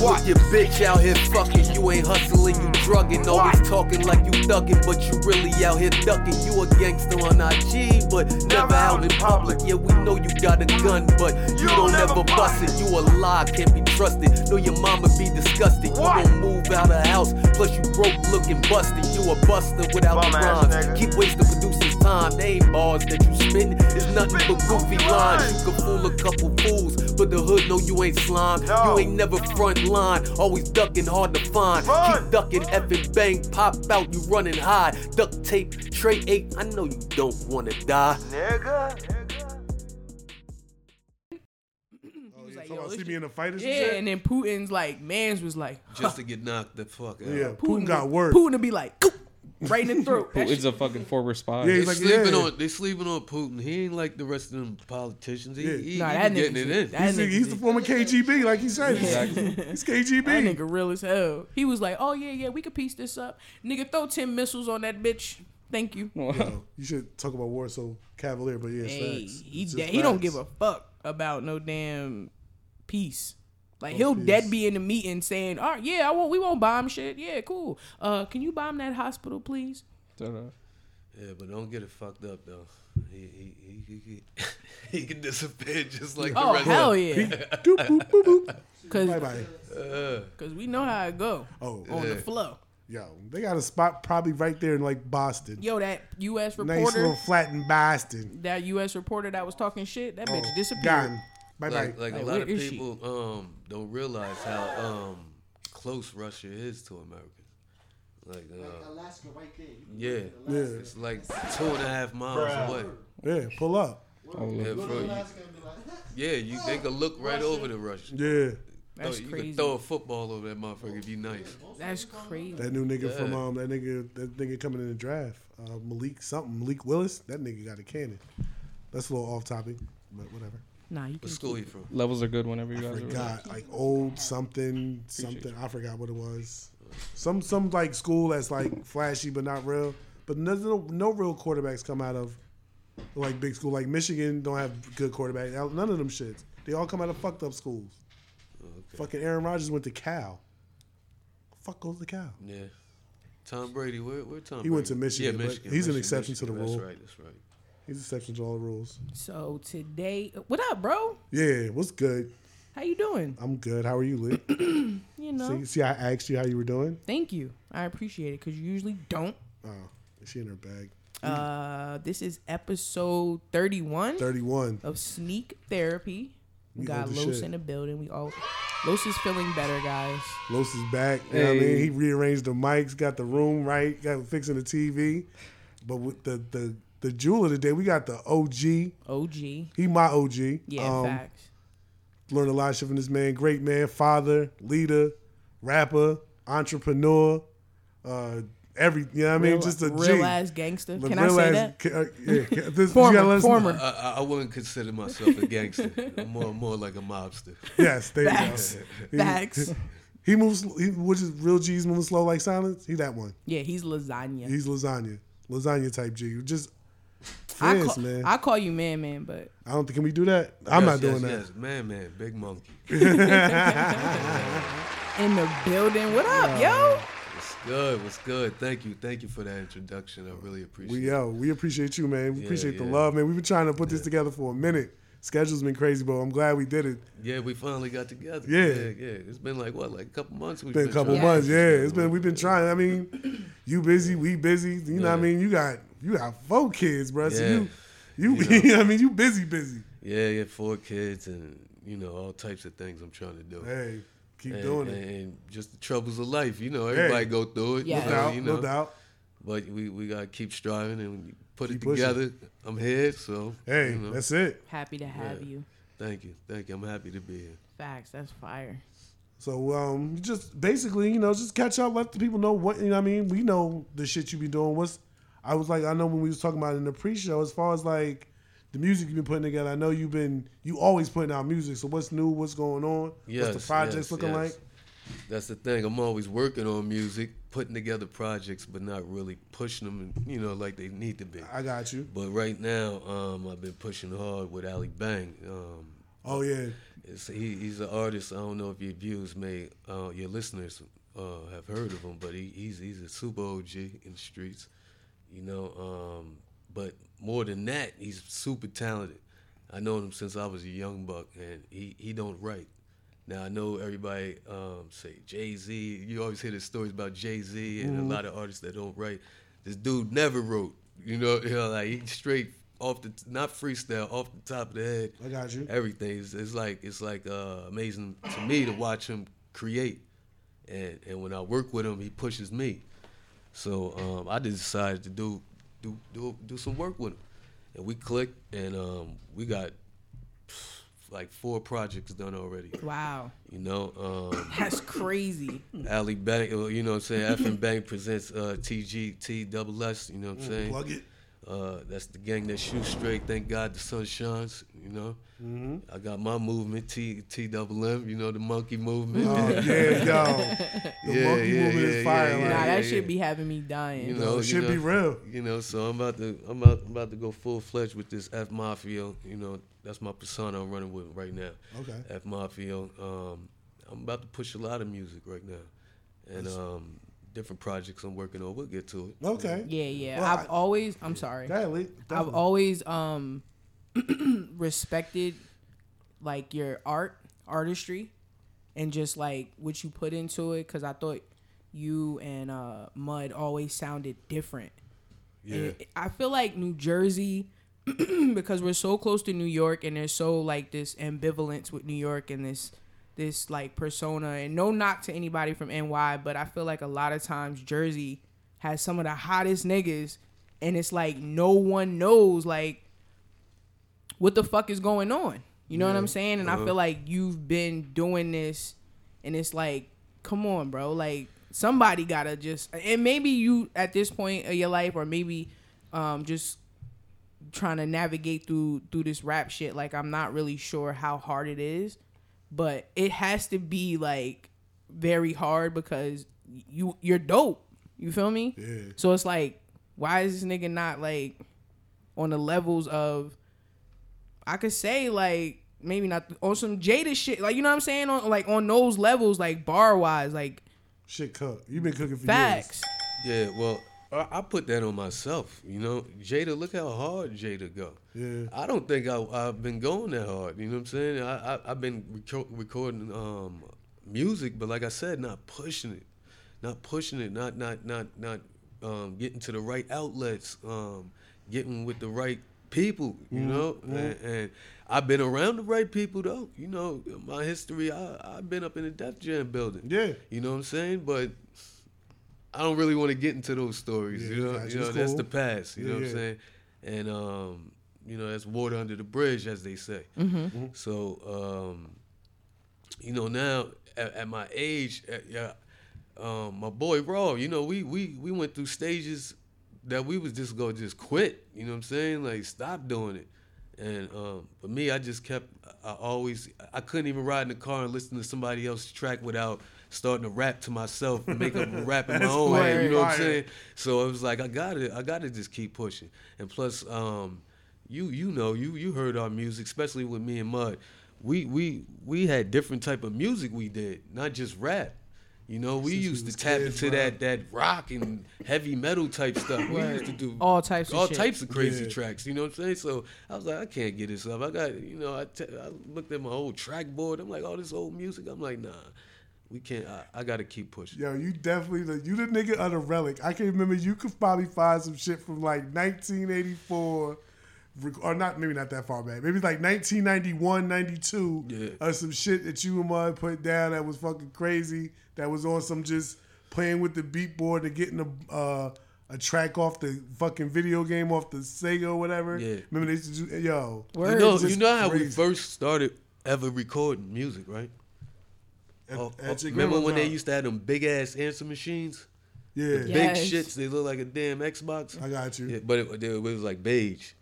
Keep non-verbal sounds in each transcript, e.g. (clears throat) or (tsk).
Look your bitch out here fucking, you ain't hustling, you drugging. Always talking like you thugging, but you really out here ducking. You a gangster on IG, but never out in public. Yeah, we know you got a gun, but you don't ever bust it. You a lie, can't be trusted. Know your mama be disgusted. You don't move out of house, plus you broke looking busted. You a buster without the Bum ass rhymes. Keep wasting producers' time. They ain't bars that you spitting. It's nothing but goofy lines. You can fool a couple fools, but the hood know you ain't slime. No. You ain't never front line. Always ducking, hard to find. Run. Keep ducking, effing bang, pop out, you running high. Duct tape, tray eight. I know you don't wanna die. Nigga. Was yeah, like, talking yo, about this see me in the fight and Yeah, shit. and then Putin's like, man's was like, Just to get knocked the fuck out. Yeah, Putin got work. Putin would be like, "Goop," right in the throat. (laughs) That Putin's a fucking forward spy. Yeah, They he's like, sleeping yeah. on they sleeping on Putin. He ain't like the rest of them politicians. He, Yeah. he, Nah, he that be getting it in. that He's, the, nigga he's the former KGB, like he said. Exactly. He's KGB. That nigga real as hell. He was like, "Oh yeah, yeah, we could piece this up, nigga. Throw ten missiles on that bitch. Thank you." Yo, you should talk about war so cavalier, but yeah, Hey, facts. he It's de- he don't give a fuck about no damn peace. Like Oh, he'll peace. dead be in the meeting saying, "All right, yeah, I won't. We won't bomb shit. Yeah, cool. Uh, can you bomb that hospital, please?" Ta-da. Yeah, but don't get it fucked up though. He he he he, he, (laughs) he can disappear just like the Oh rest hell of yeah, Doop, boop, boop, boop. cause Bye bye. Uh, cause we know how it go Oh, on the flow. yo, they got a spot probably right there in like Boston. Yo, that U.S. reporter, nice reporter, little flat in Boston. that U.S. reporter that was talking shit, that bitch Oh, disappeared. Gone. Bye bye. like like Like, a lot of people um don't realize how um close Russia is to America. Like uh, Alaska right there. Yeah, go to yeah, it's like two and a half miles away. yeah. Pull up. Oh, Yeah, look. Go to bro, you- Alaska and (laughs) yeah, you they could look right over the Russia. Yeah, That's Throw- you crazy. could throw a football over that motherfucker if you nice. That's crazy. that new nigga from Yeah. um that nigga that nigga coming in the draft, uh, Malik something Malik Willis. That nigga got a cannon. That's a little off topic, but whatever. Nah, you What can school keep you from? Levels are good whenever you I guys are. forgot like old something something. I forgot what it was. Some some like school that's like flashy but not real. But no no real quarterbacks come out of like big school. Like Michigan don't have good quarterbacks. None of them shits. They all come out of fucked up schools. Fucking Aaron Rodgers went to Cal. Fuck goes to Cal. Yeah. Tom Brady, where where Tom? Brady? He went Brady? to Michigan, Yeah, but Michigan. he's an Michigan, exception to the rule. That's right. That's right. He's an exception to all the rules. So today, what up, bro? Yeah, what's good? How you doing? I'm good. How are you, Lit? (clears throat) You know, see, see, I asked you how you were doing. thank you. I appreciate it because you usually don't. Oh, is she in her bag? Uh, this is episode thirty-one 31. of Sneak Therapy. We We got old Los shit. in the building. We all Los is feeling better, guys. Los is back. You know what I mean? He rearranged the mics, got the room right, got fixing the TV. But with the the the jewel of the day, we got the OG. OG. He my OG. Yeah, Um, facts. Learned a lot of shit from this man. Great man, father, leader, rapper, entrepreneur, uh, every you know what I mean? Real, Just a real G. ass gangster. The Can I say ass- that? ca- uh, yeah, ca- this, you Former, gotta let us know. former. I, I, I wouldn't consider myself a gangster. I'm more more like a mobster. Yes, there Facts. you go. He- Facts. He moves, he, which is real G's moving slow like silence. He that one. Yeah, he's lasagna. He's lasagna, lasagna type G. Just I call, man. I I, call you man, man, but I don't think can we do that. I'm Yes, not doing yes, that. Yes, man, man, big monkey. (laughs) (laughs) in the building. What up, yo? What's good? What's good? Thank you, thank you for that introduction. I really appreciate We it. yo, we appreciate you, man. We Yeah, appreciate the love, man. We've been trying to put this together for a minute. Schedule's been crazy, but I'm glad we did it. Yeah, we finally got together. Yeah. yeah, yeah. It's been like what, like a couple months. We've Been a couple trying months, yeah. It's been we've been trying. I mean, you busy, we busy. You know what I mean? You got you got four kids, bro. So you you, You (laughs) know. I mean, you busy, busy. Yeah, yeah, four kids and you know all types of things I'm trying to do. Hey, keep and, doing and, it. and just the troubles of life. You know, everybody go through it. Yeah. No doubt, you know, no doubt. But we, we gotta keep striving and put Keep it pushing. together. I'm here, so Hey, you know, that's it. Happy to have Yeah. you. thank you, thank you. I'm happy to be here. Facts. That's fire. So um, just basically, you know, just catch up, let the people know what you know. what I mean, we know the shit you be doing. What's I was like, I know when we was talking about it in the pre-show, as far as like the music you've been putting together. I know you've been you always putting out music. So what's new? What's going on? what's Yes, the projects yes, looking yes. like? That's the thing. I'm always working on music, putting together projects, but not really pushing them, you know, like they need to be. I got you. But right now, um, I've been pushing hard with Ali Bang. Um, Oh yeah, he, he's an artist. I don't know if your viewers may, uh, your listeners uh, have heard of him, but he, he's he's a super OG in the streets, you know. Um, but more than that, he's super talented. I know him since I was a young buck, and he, he don't write. Now I know everybody um, say Jay Z. You always hear the stories about Jay Z and a lot of artists that don't write. This dude never wrote. You know, (laughs) you know, like he straight off the not freestyle off the top of the head. I got you. Everything it's, it's like it's like uh, amazing to me to watch him create, and and when I work with him, he pushes me. So um, I just decided to do do do do some work with him, and we clicked, and um, we got like four projects done already. Wow, You know, um, (laughs) that's crazy. Ali Bank, you know what I'm saying? F and Bank presents uh, TG double S, you know what I'm saying? Plug it. Uh, that's the gang that shoots straight. Thank God the sun shines. You know, I got my movement T T double M. You know the monkey movement. Oh (laughs) yeah, yo. The Yeah, monkey yeah, movement yeah, is fire. yeah, like, Nah, that yeah. should be having me dying. You know, it you should know. be real. You know, so I'm about to I'm about, I'm about to go full fledged with this F Mafia. You know, that's my persona I'm running with right now. Okay. F Mafia. Um, I'm about to push a lot of music right now, and um, different projects I'm working on. We'll get to it. Okay. yeah, yeah. Well, I've I- always. I'm sorry. Go ahead, Lee. I've always um (clears throat) respected like your art, artistry, and just like what you put into it. Cause I thought you and uh Mud always sounded different. And Yeah. it- I feel like New Jersey, (clears throat) because we're so close to New York, and there's so like this ambivalence with New York and this this like persona. And no knock to anybody from NY, but I feel like a lot of times Jersey has some of the hottest niggas, and it's like no one knows like what the fuck is going on. You know what I'm saying? And I feel like you've been doing this, and it's like, come on, bro. Like somebody gotta just, and maybe you at this point of your life, or maybe um, just trying to navigate through through this rap shit. Like I'm not really sure how hard it is, but it has to be like very hard because you you're dope. You feel me? Yeah. So it's like, why is this nigga not like on the levels of I could say like maybe not on some Jada shit, like you know what I'm saying, on like on those levels, like bar wise, like Shit cook. You've been cooking for years. facts. Yeah, well, I, put that on myself. You know, Jada, look how hard Jada go. Yeah. I don't think I, I've been going that hard. You know what I'm saying? I, I I've been reco- recording um, music, but like I said, not pushing it, not pushing it, not not not not um, getting to the right outlets, um, getting with the right people. You know, and, and I've been around the right people though. You know, my history. I I've been up in the Def Jam building. Yeah. You know what I'm saying? But I don't really want to get into those stories. Yeah, you know, gotcha. you know It's that's the past. You Yeah, know what yeah. I'm saying? And um, you know, that's water under the bridge, as they say. Mm-hmm. So, um, you know, now at, at my age, at, yeah, um, my boy Raw, you know, we we we went through stages that we was just gonna just quit. You know what I'm saying? Like stop doing it. And um, for me, I just kept. I always. I couldn't even ride in the car and listen to somebody else's track without starting to rap to myself and make up a rap in (laughs) my That's own head. You know what I'm saying? So it was like I gotta. I gotta just keep pushing. And plus, um, you you know you you heard our music, especially with me and Mud. We we we had different type of music we did, not just rap. You know, we Since used was to tap kids, into bro. that that rock and heavy metal type stuff. We used to do All types of all shit. types of crazy Yeah. tracks. You know what I'm saying? So I was like, I can't get this up. I got you know, I I looked at my old track board. I'm like, all this old music. I'm like, nah, we can't. I, I got to keep pushing. Yo, you definitely the you the nigga of the relic. I can remember you could probably find some shit from like 1984, or not maybe not that far back. Maybe like 1991, 92, Yeah. or some shit that you and Mud put down that was fucking crazy. That was on some just playing with the beat board and getting a uh, a track off the fucking video game off the Sega or whatever. Yeah. Remember they used to do yo. Word. You know, you know how we first started ever recording music, right? At- Oh, at oh, remember grandma's when they used to have them big ass answer machines? Yeah, Yeah. Big shits. They look like a damn Xbox. I got you. Yeah, but it, it was like beige.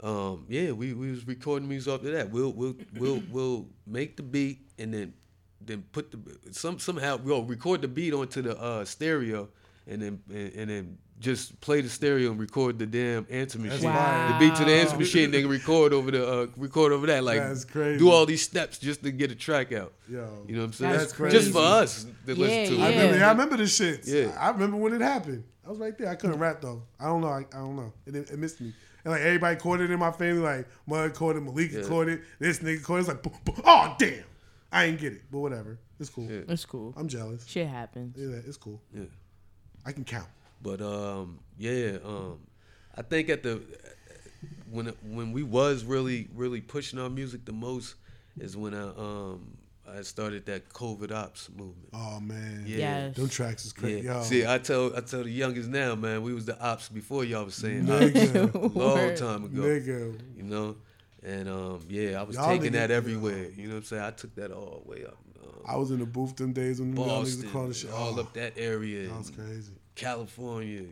Um, yeah, we, we was recording music after that. We'll we'll we'll we'll make the beat and then then put the some somehow we'll record the beat onto the uh, stereo and then and, and then just play the stereo and record the damn answer machine. Wow. The beat to the answer machine, they can record over the uh, record over that. Like That's crazy. do all these steps just to get a track out. Yo. You know what I'm saying? That's crazy. Just for us to listen Yeah, to. I remember, I remember the shit. Yeah. I remember when it happened. I was right there. I couldn't rap though. I don't know. I, I don't know. It, it missed me. And like everybody caught it in my family. Like Mud caught it, Malika Yeah. caught it, this nigga caught it. It's like, boom, boom. oh damn, I ain't get it. But whatever. It's cool. Yeah. It's cool. I'm jealous. Shit happens. Yeah, it's cool. Yeah. I can count. But um, yeah, um, I think at the when when we was really really pushing our music the most is when I um I started that COVID ops movement. Oh man. Yeah. Yes. Them tracks is crazy. Yeah. Yo. See, I tell I tell the youngest now, man, we was the ops before y'all was saying ops (laughs) Nigga. a long time ago. Nigga. You know, and um, yeah, I was Y'all taking niggas- that everywhere. You know what I'm saying? I took that all the way up. Um, I was in the booth them days when y'all niggas Boston, were calling shit. all Oh, up that area. that was crazy. California,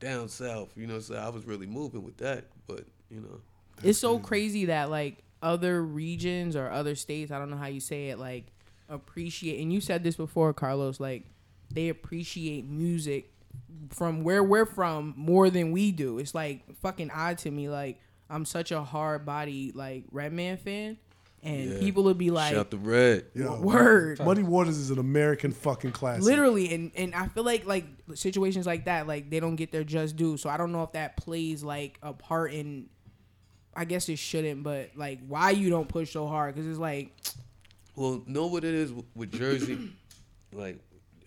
down south. You know, so I was really moving with that. But you know, it's so crazy that like other regions or other states, I don't know how you say it, like appreciate and you said this before, Carlos, like they appreciate music from where we're from more than we do. It's like fucking odd to me. Like I'm such a hard body like Redman fan and Yeah. people would be like shout the red. Yo, word. Muddy Waters is an American fucking classic. Literally, and and I feel like like situations like that, like they don't get their just due. So I don't know if that plays like a part in. I guess it shouldn't, but like why you don't push so hard? Because it's like (tsk) Well, know what it is with- with Jersey? (clears throat) like,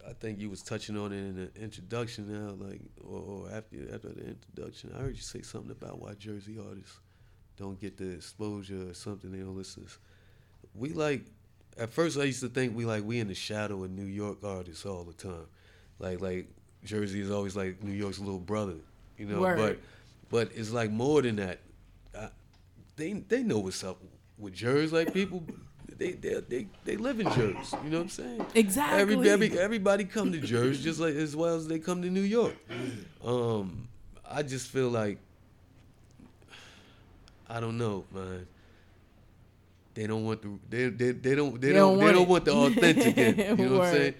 I think you was touching on it in the introduction now, like, or, or after after the introduction. I heard you say something about why Jersey artists don't get the exposure or something. They don't listen. We like. At first, I used to think we like we in the shadow of New York artists all the time. Like like Jersey is always like New York's little brother, you know. Word. But but it's like more than that. I, they they know what's up with Jersey. Like people, they they they, they live in Jersey. You know what I'm saying? Exactly. Every, every everybody come to Jersey just like as well as they come to New York. Um, I just feel like I don't know, man. They don't want the they they, they don't they, They don't, don't they don't it. want the (laughs) authentic in. You know what I'm saying?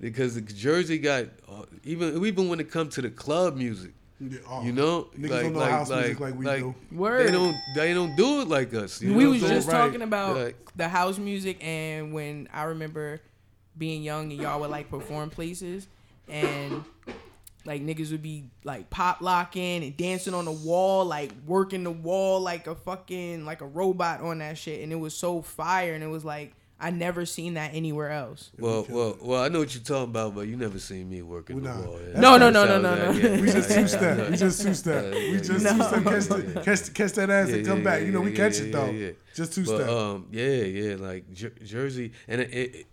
Because the Jersey got uh, even even when it comes to the club music, Yeah, oh, you know, niggas like don't know like house like, music like we like do. Word. they don't they don't do it like us. You know we what was I'm just Right. talking about Right. the house music and when I remember being young and y'all would like perform places and like niggas would be like pop locking and dancing on the wall, like working the wall like a fucking like a robot on that shit and it was so fire and it was like I never seen that anywhere else. Well, well, well. I know what you're talking about, but you never seen me working Well, the nah. wall. No, no, no, That's no, no, that- no. yeah, We just two step. We just two step. We just yeah. two step. Catch, the, catch, catch that ass and come yeah, back. yeah, You know, we yeah, catch yeah, it though. yeah, yeah. Just two But step. um, yeah, yeah, like Jer- Jersey, and it, it, it-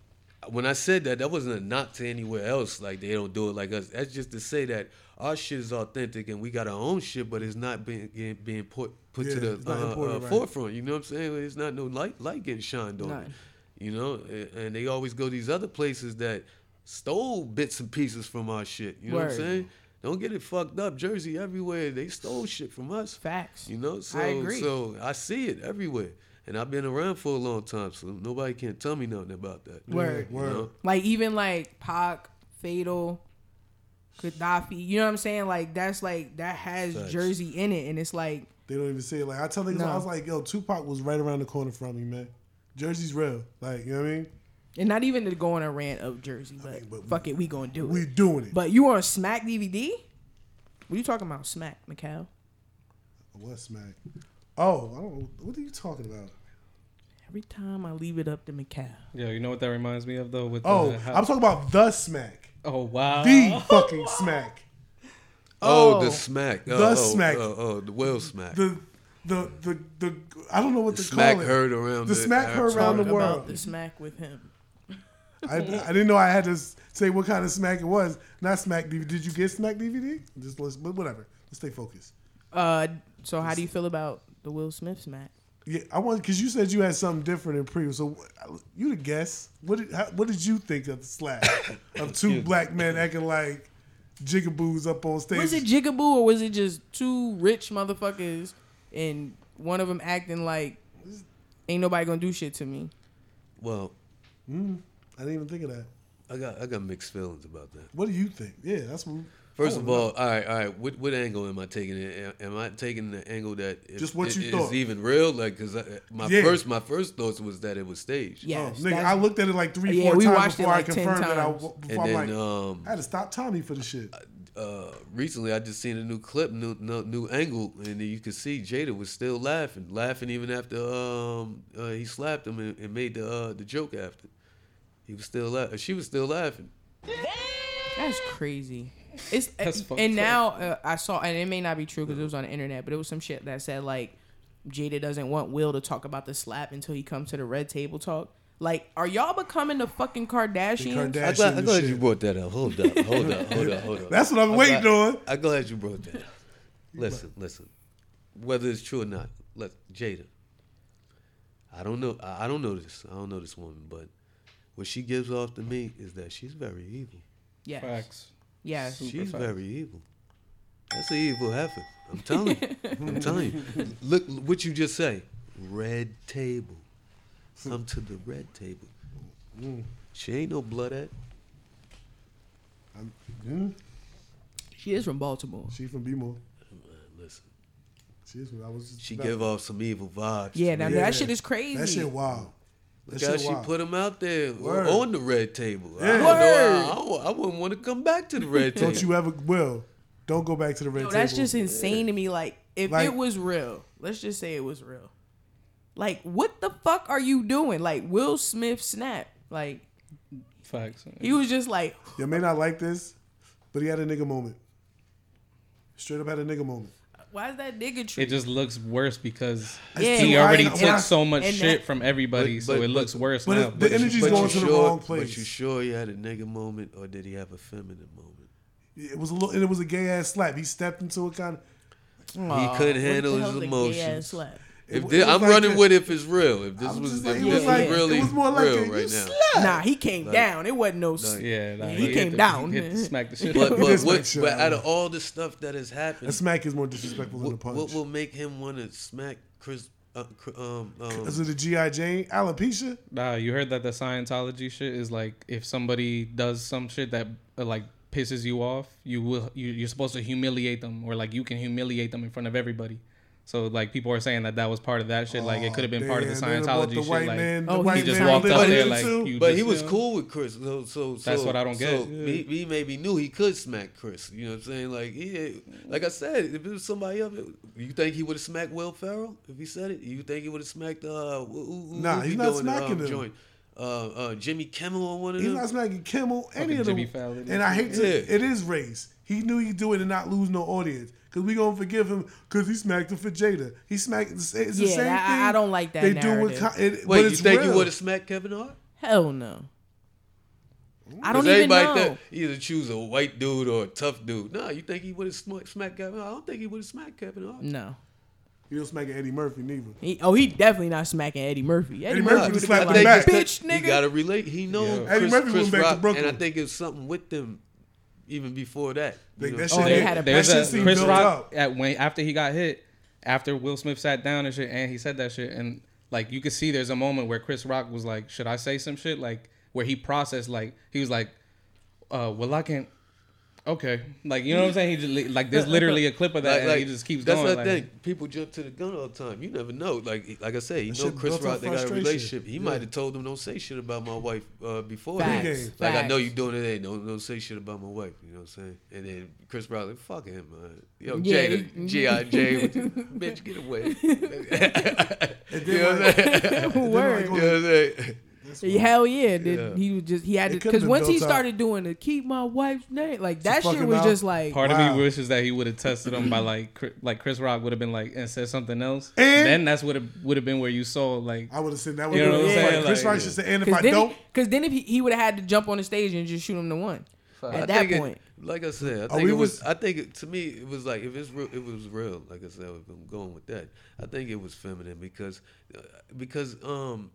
when I said that, that wasn't a knock to anywhere else. Like they don't do it like us. That's just to say that our shit is authentic and we got our own shit, but it's not being being, being put put Yeah, to the uh, uh, right. forefront. You know what I'm saying? It's not no light light getting shined on. it. None. You know, A- and they always go these other places that stole bits and pieces from our shit. You know what I'm saying? Don't get it fucked up. Jersey everywhere they stole shit from us. Facts. You know, so I agree. so I see it everywhere, and I've been around for a long time, so nobody can tell me nothing about that. Word. You Word. know? Like even like Pac, Fatal, Kadafi. You know what I'm saying? Like that's like that has Facts. Jersey in it, and it's like They don't even say it. Like I tell niggas, No. I was like, yo, Tupac was right around the corner from me, man. Jersey's real. Like, you know what I mean? and not even to go on a rant of Jersey, but, mean, but fuck it, we gonna do We it. We doing it. But you on Smack DVD? What are you talking about, Smack, Mikhail? what smack? Oh, I don't. What are you talking about? Every time I leave it up to Mikhail. Yeah, you know what that reminds me of though? With Oh, the, how- I'm talking about the smack. oh wow, The fucking smack. Oh, (laughs) Oh. the smack, The oh, oh, smack. oh, oh, the whale smack. The the the the I don't know what The to smack call it. heard around The smack heard around the Talk world. about the Smack with him. (laughs) I, I didn't know I had to s- say what kind of smack it was. Not smack DVD. Did you get smack DVD? Just let's, but whatever. Let's stay focused. Uh, so how do you feel about the Will Smith Smack? Yeah, I want because you said you had something different in pre. So you the guess. What did how, what did you think of the slap (laughs) of two black men acting like jigaboos up on stage? Was it Jigaboo or was it just two rich motherfuckers and one of them acting like ain't nobody gonna do shit to me? well, mm-hmm. I didn't even think of that. I got I got mixed feelings about that. What do you think? Yeah, that's what. First I of wanna all, all right, all right. What what angle am I taking? It? Am I taking the angle that it, Just what it- you is even real? Like, cause I, my Yeah. first my first thoughts was that it was staged. Yes, oh, nigga, I looked at it like three, Yeah, four we times watched it before like I confirmed that. I, before And I'm then like, um, I had to stop Tommy for the shit. uh, recently I just seen a new clip, new new, new angle, and you could see Jada was still laughing, laughing even after um uh, he slapped him and, and made the uh, the joke after. He was still laughing. She was still laughing. That's crazy. It's (laughs) That's fucked and up. now uh, I saw, and it may not be true because it was on the internet, but it was some shit that said like Jada doesn't want Will to talk about the slap until he comes to the red table talk. Like, are y'all becoming the fucking Kardashians? Kardashian I'm glad, I'm glad you brought that up. Hold up, hold up, hold up, hold up. (laughs) That's what I'm waiting glad, on. I'm glad you brought that. up. (laughs) Listen, listen. Whether it's true or not, let Jada. I don't know. I I don't know this. I don't know this woman, but what she gives off to me is that she's very evil. yes, Facts. Yes. Super She's facts. very evil. That's an evil heifer. I'm telling you. I'm (laughs) telling you. Look what you just say. Red table. Come to the red table. She ain't no bloodhead. Hmm? She is from Baltimore. She from BMO. Listen. She is. I was. Just She about- give off some evil vibes. Yeah, now. Yeah. that shit is crazy. That shit wild. That Look how she wild. put him out there uh, Word. on the red table. I, don't know, I, I I wouldn't want to come back to the red table. Don't you ever will. Don't go back to the red Yo, table. that's just insane to me. Like, if Like- it was real, let's just say it was real. Like, what the fuck are you doing? Like, Will Smith snap. Like, Facts. he was just like, You may not like this, but he had a nigga moment. Straight up had a nigga moment. Why is that nigga It just looks worse because Yeah. he already high. took Yeah. so much And shit that- from everybody, But- so it looks but- worse but now. it- the energy's But going you to the sure- wrong place. But you sure he had a nigga moment, or did he have a feminine moment? It was a little, and it was a gay ass slap. He stepped into a kind of. he couldn't handle his emotions. It If wa- thi- it was I'm like running a- with if it's real. If this I was was, just if it this was was like- it really was more like real a, right now. Nah, he came down. It wasn't no. s- yeah, nah, he hit came the- down. He hit the smack the (laughs) shit. But, out. but, what, makes sure. but out of all the stuff that has A happened, smack is more disrespectful than a what, punch. what will make him want to smack Chris? Uh, um, um, Is it a GI Jane alopecia? Nah, you heard that the Scientology shit is like if somebody does some shit that uh, like pisses you off, you will you, you're supposed to humiliate them or like you can humiliate them in front of everybody. So like people are saying that that was part of that shit. like it could have been part of the Damn, they done brought Scientology the shit. white like man, Oh, he he just walked up there like you. but just, he was you know, cool with Chris. So, so, That's so- what I don't get. So Yeah. he, he maybe knew he could smack Chris. You know what I'm saying? Like he, like I said, if it was somebody else, you think he would have smacked Will Ferrell if he said it? You think he would have smacked? Uh, who, who, who Nah, be he's not doing the, smacking um, him. Joint? Uh, uh, Jimmy Kimmel or one of He's them. not smacking Kimmel, any Fucking of them. Jimmy Fallon. And I hate to, Yeah. it is race. He knew he'd do it and not lose no audience. Cause we gonna forgive him because he smacked him for Jada. He smacked. It's the same Yeah, thing. I- I don't like that They do with. narrative. co- It, Wait, but you it's think real. he would have smacked Kevin Hart? Hell no. I don't even everybody know. think either choose a white dude or a tough dude. Nah, you think he would have smacked, smacked Kevin Hart? I don't think he would have smacked Kevin Hart. No. He don't smack Eddie Murphy neither. He, oh, he definitely not smacking Eddie Murphy. Eddie, Eddie Murphy Murphy would slapped have him been like, back. bitch, He nigga. got to relate. He know Yeah. Eddie Murphy Chris went back to Brooklyn. and I think it was something with them even before that. you Like, know? that Oh, shit, they had a- that There's shit a Chris built Rock up. at when after he got hit, after Will Smith sat down and shit, and he said that shit, and like you could see there's a moment where Chris Rock was like, "Should I say some shit?" Like where he processed, like he was like, uh, "Well, I can't." Okay, like you know what I'm saying? He just like there's literally a clip of that, Like, and like, he just keeps going. that's going. the like, thing. People jump to the gun all the time. You never know. Like like I say, you know Chris built Rock. They got a relationship. He Yeah. might have told them don't say shit about my wife uh, before. Facts. that. Facts. Like I know Facts. you doing it. Ain't don't don't say shit about my wife. You know what I'm saying? And then Chris Rock like fuck him, man. Yo, Yeah, Jada, he- G.I. Jane, (laughs) bitch, get away. (laughs) You know what I'm saying? (laughs) Word. You know what I'm saying? Yeah, Hell yeah. Then Yeah. He was just he had It to because once he built started doing the keep my wife's name like that shit was mouth. just like Part Wow. of me wishes that he would have tested him by like like Chris Rock would have been like and said something else. And- then that's what would have been where you saw like I would have said that would You know have what I'm been? Chris Like, Rock should say, and if I don't, cause then if he, he would have had to jump on the stage and just shoot him to one I at that think it- point. like I said, I Oh, think we it was, was- I think it, to me it was like if it's real, it was real. Like I said, I'm going with that. I think it was feminine because uh, because um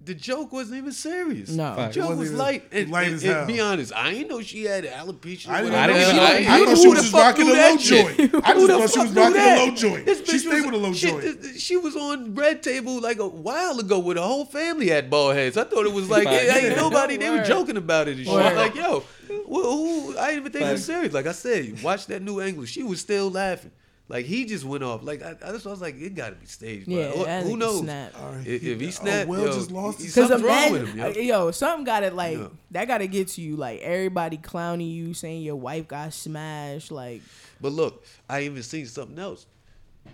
the joke wasn't even serious. No. the joke wasn't even- light. And, light and- as and hell. be honest, I ain't know she had alopecia. I didn't know I she didn't was- know- I who thought she was rocking knew a low joint. I Who just the thought she was knew rocking a low joint. She stayed was- with a low she- joint. th- th- She was on Red Table like a while ago with a whole family had bald heads. I thought it was like, Fact. hey, ain't nobody, they were joking about it and shit. Word. Like, yo, well, who, I didn't even think it was serious. Like I said, watch that new angle. She was still laughing. Like he just went off. Like I, I, just, I was like, it got to be staged. bro. Yeah, Who- who knows? snapped. All right. If, if he Oh, snapped, Will yo, just lost he- his- Cause something's wrong imagine, with him, yo. uh, yo, something got to like Yeah. that got to get to you. Like everybody clowning you, saying your wife got smashed. Like But look, I even seen something else.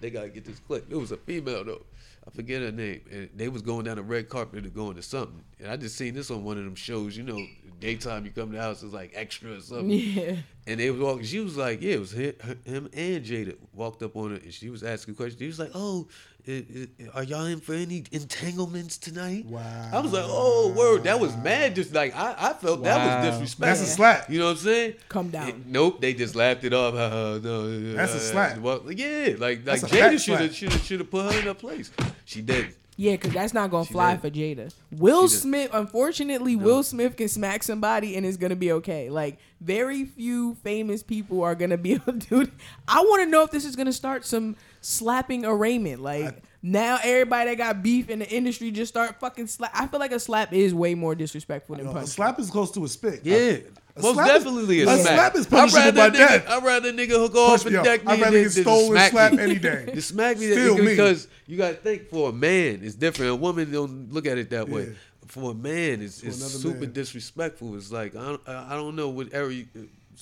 They gotta get this clip. It was a female though. I forget her name. And they was going down the red carpet to go into something. And I just seen this on one of them shows, you know, daytime you come to the house, it's like extra or something. (laughs) yeah, And they was walking. She was like, "Yeah, it was hi- him and Jada walked up on her, and she was asking questions. He was like, "Oh, i- i- are y'all in for any entanglements tonight?" Wow. I was like, "Oh, word!" That was mad. Just like I, I felt that was disrespectful. That's a slap. You know what I'm saying? Come down. It- nope, they just laughed it off. Uh, no, That's a uh, slap. Well, yeah, like like That's a fat Jada should have should have should have put her in her place. She did. Yeah, cause that's not gonna She fly did. for Jada. Will She did. Smith, unfortunately, Will Smith can smack somebody and it's gonna be okay. Like very few famous people are gonna be (laughs) able to do. it. I want to know if this is gonna start some slapping arraignment. Like. now everybody that got beef in the industry just start fucking slap. I feel like a slap is way more disrespectful than No, a punch. slap is close to a spit. Yeah, A most slap is- definitely a a smack. slap is I'd punishable rather by nigga, death. I'd rather nigga hook off and deck me I'd rather than, get stolen smack slap me. any day. (laughs) To smack me Still me. because you got to think for a man it's different. A woman don't look at it that way. Yeah. For a man, it's, it's super man. disrespectful. It's like I don't, I I don't know what era you,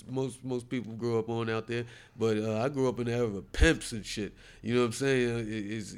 most most people grow up on out there, but uh, I grew up in the era of pimps and shit. You know what I'm saying? It- it's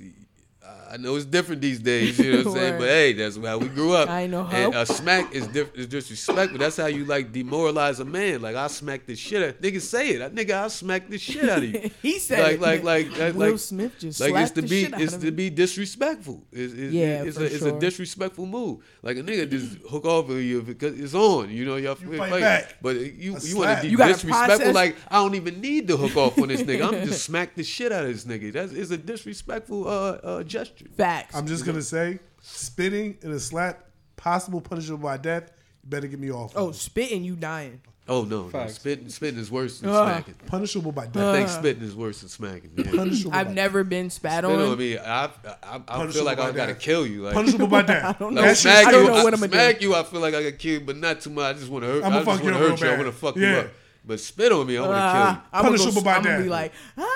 I know it's different these days. You know what I'm (laughs) saying? But hey, that's how we grew up. I ain't no And a smack is diff- is disrespectful. That's how you like demoralize a man. Like I smack the shit out. Niggas say it. That nigga, I smack the shit out of you. (laughs) he said, like it. like like (laughs) like Will like, Smith just like it's to the be it's to be disrespectful. It's, it's, Yeah, it's, for a, it's sure. a disrespectful move. Like a nigga just hook off of you because it's on. You know y'all You fight, fight back. but you A you want to be You disrespectful. process- Like I don't even need to hook off on this nigga. I'm just smack the shit out of this nigga. That's it's a disrespectful uh, uh, gesture. Facts. I'm just gonna say, spitting in a slap, possible punishable by death. You better get me off. oh, of spitting, you dying. Oh no, no. Facts. spitting spitting is worse than Uh. smacking. punishable by death. I think spitting is worse than smacking. Yeah. punishable. I've by never been spat Spit on. on me, I, I, I, I feel Punishable like by I gotta death. kill you. Like, punishable by (laughs) death. I don't know. Like That shit's smack I you, don't know I- what I'ma do. smack you. I feel like I got kill you, but not too much. I just want to hurt. You. I'ma just fuck want you to up hurt you. I bad. want to fuck you Yeah. up. But spit on me, I want to Uh, kill you. I'm gonna, Punishable go, by I'm gonna be like, ah,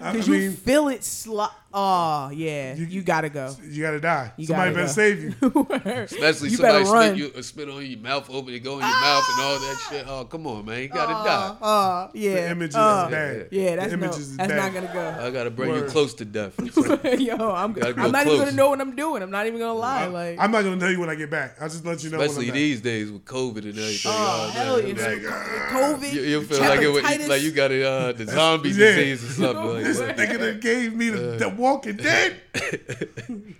I cause you mean, feel it slop. Oh yeah, you, You- gotta go. you gotta die. You Somebody gotta better go. save you. (laughs) Especially you somebody spit you, uh, spit on you, your mouth open, it go in your mouth and all that shit. Oh, come on, man, you gotta die. Oh yeah, The image is uh, bad. Yeah, that's the no, is that's bad. not gonna go. I gotta bring you close to death. (laughs) Yo, I'm, go I'm not even gonna know what I'm doing. I'm not even gonna lie. Like, I'm not gonna tell you when I get back. I'll just let you know. Especially when I'm these days with COVID and everything. oh hell, man. it's Like, (laughs) COVID. you, you feel like it like you got a, uh, the zombie disease or something. This that. nigga that gave me the, the Walking Dead. (laughs)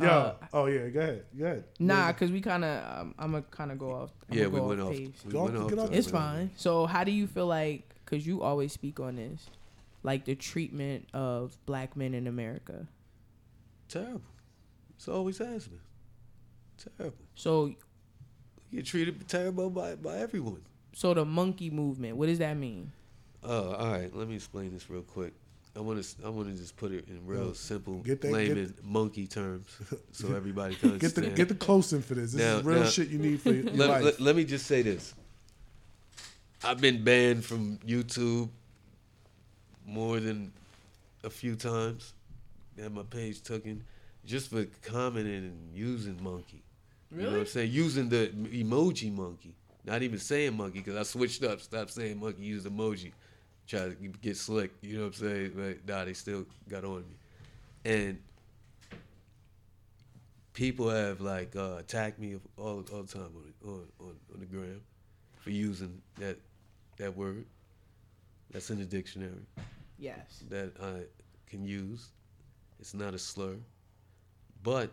Yo, Uh, oh yeah, go ahead, go ahead. Nah, cause we kind of, um, I'm gonna kind of go off. I'm Yeah, gonna we go went off off. pace. We Go went off- off get off the- It's we went off. fine. So, how do you feel like? Cause you always speak on this, like the treatment of black men in America. Terrible. It's always has been. Terrible. So, You get treated terrible by, by everyone. so the monkey movement. What does that mean? Oh, all right. Let me explain this real quick. I want to. I want to just put it in real Yo, simple, get that- layman, monkey terms, (laughs) so everybody can Get the get the close in for this. This Now- is real now- shit you need for your let, life. let, let me just say this. I've been banned from YouTube more than a few times. Had my page taken just for commenting and using monkey. You know what I'm saying? Using the emoji monkey. Not even saying monkey because I switched up. Stopped saying monkey, used emoji. Try to get slick. You know what I'm saying? But nah, they still got on me. And people have like uh, attacked me all, all the time on, on on on the gram for using that that word. That's in the dictionary Yes. that I can use. It's not a slur, but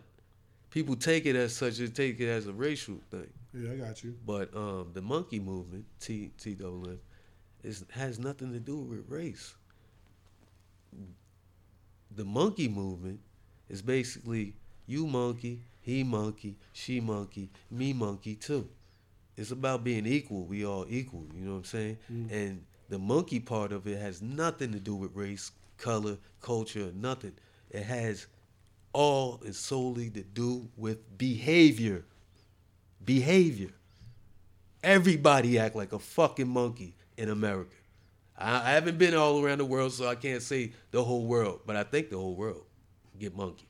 people take it as such. They take it as a racial thing. yeah, I got you. But um, the monkey movement, T T double M, is has nothing to do with race. The monkey movement is basically You monkey, he monkey, she monkey, me monkey too. It's about being equal. We all equal. You know what I'm saying? Mm. And the monkey part of it has nothing to do with race, color, culture, nothing. It has all and solely to do with behavior. Behavior. Everybody act like a fucking monkey in America. I, I haven't been all around the world, so I can't say the whole world, but I think the whole world get monkey.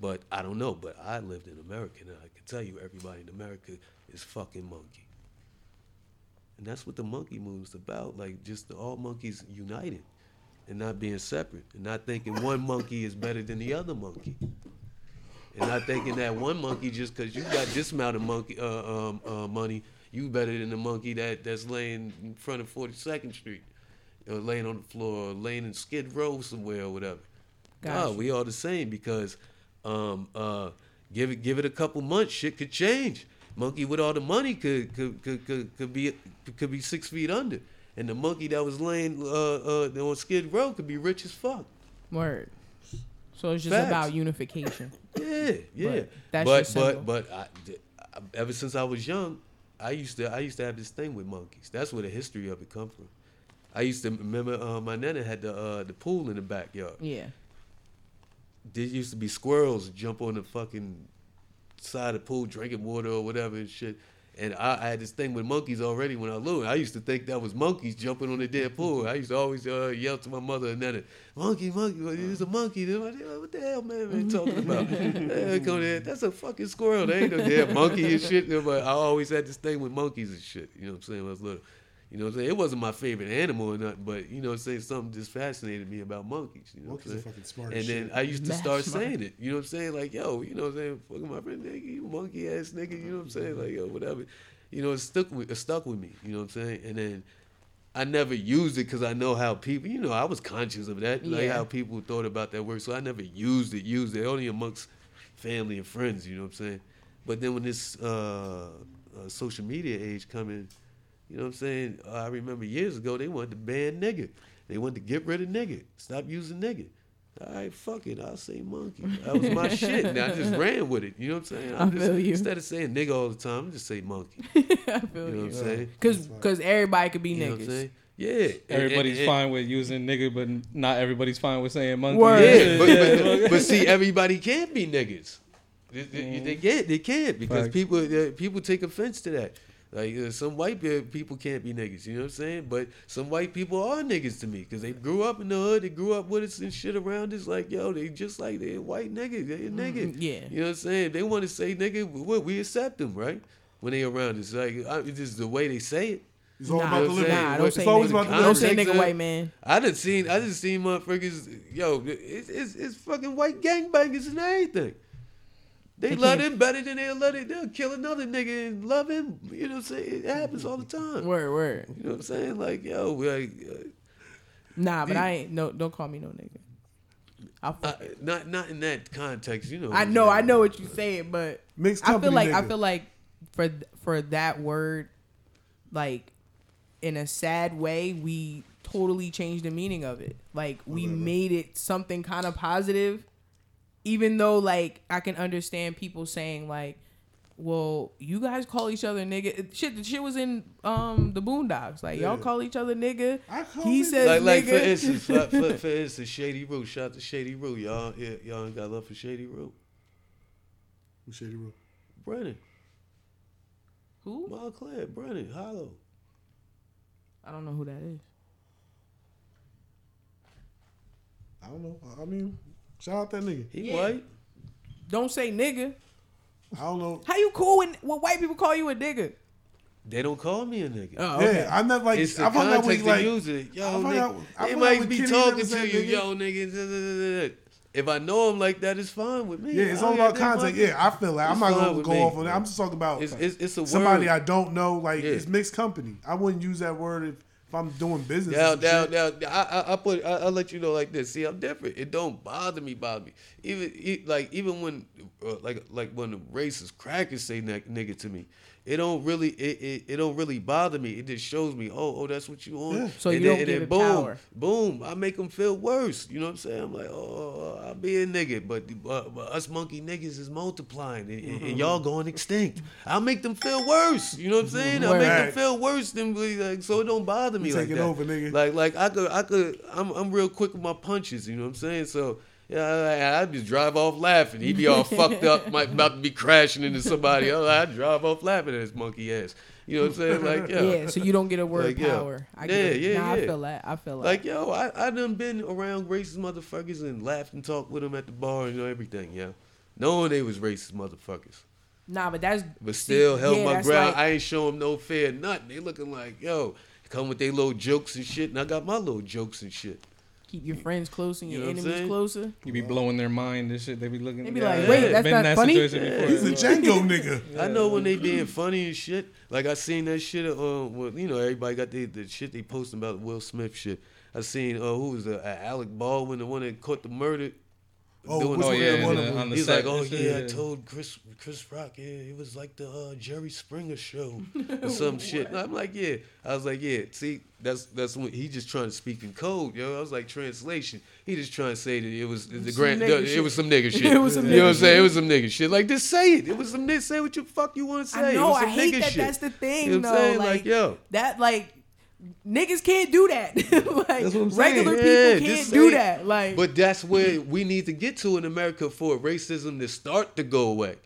But I don't know. But I lived in America, and I can tell you, everybody in America is fucking monkey. And that's what the monkey movement's about. Like just all monkeys united and not being separate, and not thinking one monkey is better than the other monkey, and not thinking that one monkey just because you got this amount of monkey uh, um, uh, money, you better than the monkey that that's laying in front of 42nd Street, or laying on the floor, or laying in Skid Row somewhere or whatever. Gotcha. No, we all the same because um, uh, give it give it a couple months, shit could change. Monkey with all the money could could could could, could be could be six feet under, and the monkey that was laying uh, uh, on Skid Row could be rich as fuck. Word. So it's just Facts. about unification. Yeah, yeah. But that's but but but I, I- ever since I was young, I used to I used to have this thing with monkeys. That's where the history of it come from. I used to remember uh, my nana had the uh, the pool in the backyard. Yeah. There used to be squirrels jump on the fucking side of the pool drinking water or whatever and shit. And I, I had this thing with monkeys already when I was little. I used to think that was monkeys jumping on the damn pool. I used to always uh, yell to my mother and then, "Monkey, monkey, it's a monkey." What the hell, man, man, talking about? (laughs) Hey. That's a fucking squirrel. They ain't no damn monkey and shit. But I always had this thing with monkeys and shit. You know what I'm saying? When I was little. You know what I'm saying? It wasn't my favorite animal or nothing, but you know what I'm saying? Something just fascinated me about monkeys. You know what I'm Monkeys are fucking smart And then shit. I used to Mad start smart. saying it. You know what I'm saying? Like, yo, you know what I'm saying? Fucking my friend, nigga, you monkey ass nigga. You know what I'm saying? Like, yo, whatever. You know, it stuck with it stuck with me. You know what I'm saying? And then I never used it because I know how people. You know, I was conscious of that, like how people thought about that word. So I never used it. Used it only amongst family and friends. You know what I'm saying? But then when this uh, uh, social media age coming, you know what I'm saying? Uh, I remember years ago they wanted to ban nigga. They wanted to get rid of nigga. Stop using nigga. All right, fuck it. I'll say monkey. That was my (laughs) shit. And I just ran with it. You know what I'm saying? I'm I just, feel you. Instead of saying nigga all the time, I'm just say monkey. (laughs) I feel You know what. I'm saying? Cause, cause everybody could be You know what I'm niggas. saying? Yeah. Everybody's and- and- fine with using nigga, but not everybody's fine with saying monkey. Word. Yeah, but, but, (laughs) but see, everybody can't be niggas. They, they, they can't. They can't because Facts. people uh, people take offense to that. Like uh, some white people can't be niggas. You know what I'm saying? But some white people are niggas to me because they grew up in the hood. They grew up with us and shit around us. Like yo, they just like they white niggas. They a nigga. yeah. You know what I'm saying? They want to say nigga. We, we accept them, right? When they around us, like I, it's just the way they say it. It's all Nah, about the Nah, don't It's say always nigga. about the Don't say nigga, white man. I done seen, I just seen motherfuckers, yo, it's, it's, it's fucking white gangbangers and everything. They, They love him better than they'll let it. They'll kill another nigga and love him. You know what I'm saying? It happens all the time. Word, word. You know what I'm saying? Like, yo, like, Nah, but The- I ain't. No, don't call me no nigga. I'll uh, not not in that context. You know. I know, I know what you're saying, but Mixed I feel company like I feel like for for that word, like in a sad way, we totally changed the meaning of it. Like we Whatever. made it something kind of positive, even though like I can understand people saying like, "Well, you guys call each other nigga." Shit, the shit was in um the Boondocks. Like y'all call each other nigga. I call He it- says Like, like for nigga. instance, for, (laughs) for, for instance, Shady Roo. Shout out to Shady Roo. Y'all, yeah, y'all ain't got love for Shady Roo. Who's Shady Roo. Brennan, Who? Montclair, Brennan, Hollow. I don't know who that is. I don't know. I mean, shout out that nigga. He Yeah. white. Don't say nigga. I don't know. How you cool when, when white people call you a nigga? They don't call me a nigga. Oh, okay. Yeah, I'm not like. it's the I found out context when they like. use it. Yo, I found nigga, out- I they found out might when be Kenny talking never to said you, nigga. yo, nigga. da, da, da, da. If I know him like that, it's fine with me. Yeah, it's I all ain't about got that context. much- Yeah, I feel like I'm It's not fine gonna with go me. off on that. I'm just talking about It's, it's, it's a somebody word. I don't know. Like Yeah. it's mixed company. I wouldn't use that word if, if I'm doing business. Now, now, shit. now, I, I, put, I, I'll let you know like this. See, I'm different. It don't bother me, bother me. Even, like, even when, uh, like, like when the racist crackers say nigga to me, it don't really it, it, it don't really bother me. It just shows me, oh, oh, that's what you want. Yeah. So and you then, don't and give then it boom, power. boom, I make them feel worse. You know what I'm saying? I'm like, oh, oh, oh I'll be a nigga, but, but, but us monkey niggas is multiplying, and, and- and y'all going extinct. I'll make them feel worse. You know what I'm saying? I'll make them feel worse than like so it don't bother me You like take it that. over, nigga. Like like I could I could I'm I'm real quick with my punches. You know what I'm saying? So. Yeah, I, I just drive off laughing. He'd be all (laughs) fucked up, might about to be crashing into somebody. else. I drive off laughing at his monkey ass. You know what I'm saying? Like, (laughs) yo, Yeah, so you don't get a word Like, power. I Yeah, get it. yeah, Nah, I feel that. I feel that. like yo, I I done been around racist motherfuckers and laughed and talked with them at the bar and you know, everything. Yeah, knowing they was racist motherfuckers, nah, but that's but still see, held yeah, my ground. like- I ain't show them no fear, nothing. They looking like yo, come with their little jokes and shit, and I got my little jokes and shit. Keep your friends close and You your know enemies closer. You be blowing their mind and shit. They be looking. They be yeah, like, yeah, "Wait, that's been not in that funny?" situation He's before. a Django (laughs) nigga. I know when they being funny and shit. Like I seen that shit. Uh, well, you know, everybody got the, the shit they posting about Will Smith shit. I seen uh, who was the uh, Alec Baldwin, the one that caught the murder. Oh, doing which Oh one? yeah, One of them. He's like, oh and yeah, I told Chris Chris Rock, yeah, it was like the uh, Jerry Springer show or some (laughs) shit. And I'm like, yeah. I was like, yeah. See, that's that's when he just trying to speak in code, yo. I was like, translation. He just trying to say that it was the Some grand, nigga it shit. was some nigga shit. (laughs) It was some you know what nigga I'm saying? shit. It was some nigga shit. Like, just say it. It was some nigga. Say what you fuck you want to say. I It know. was I hate that. shit. That's the thing, You know though. what I'm saying? Like, Like, yo. that like niggas can't do that. (laughs) like That's what I'm regular Yeah, people just can't do that. Like, But that's where we need to get to in America for racism to start to go away.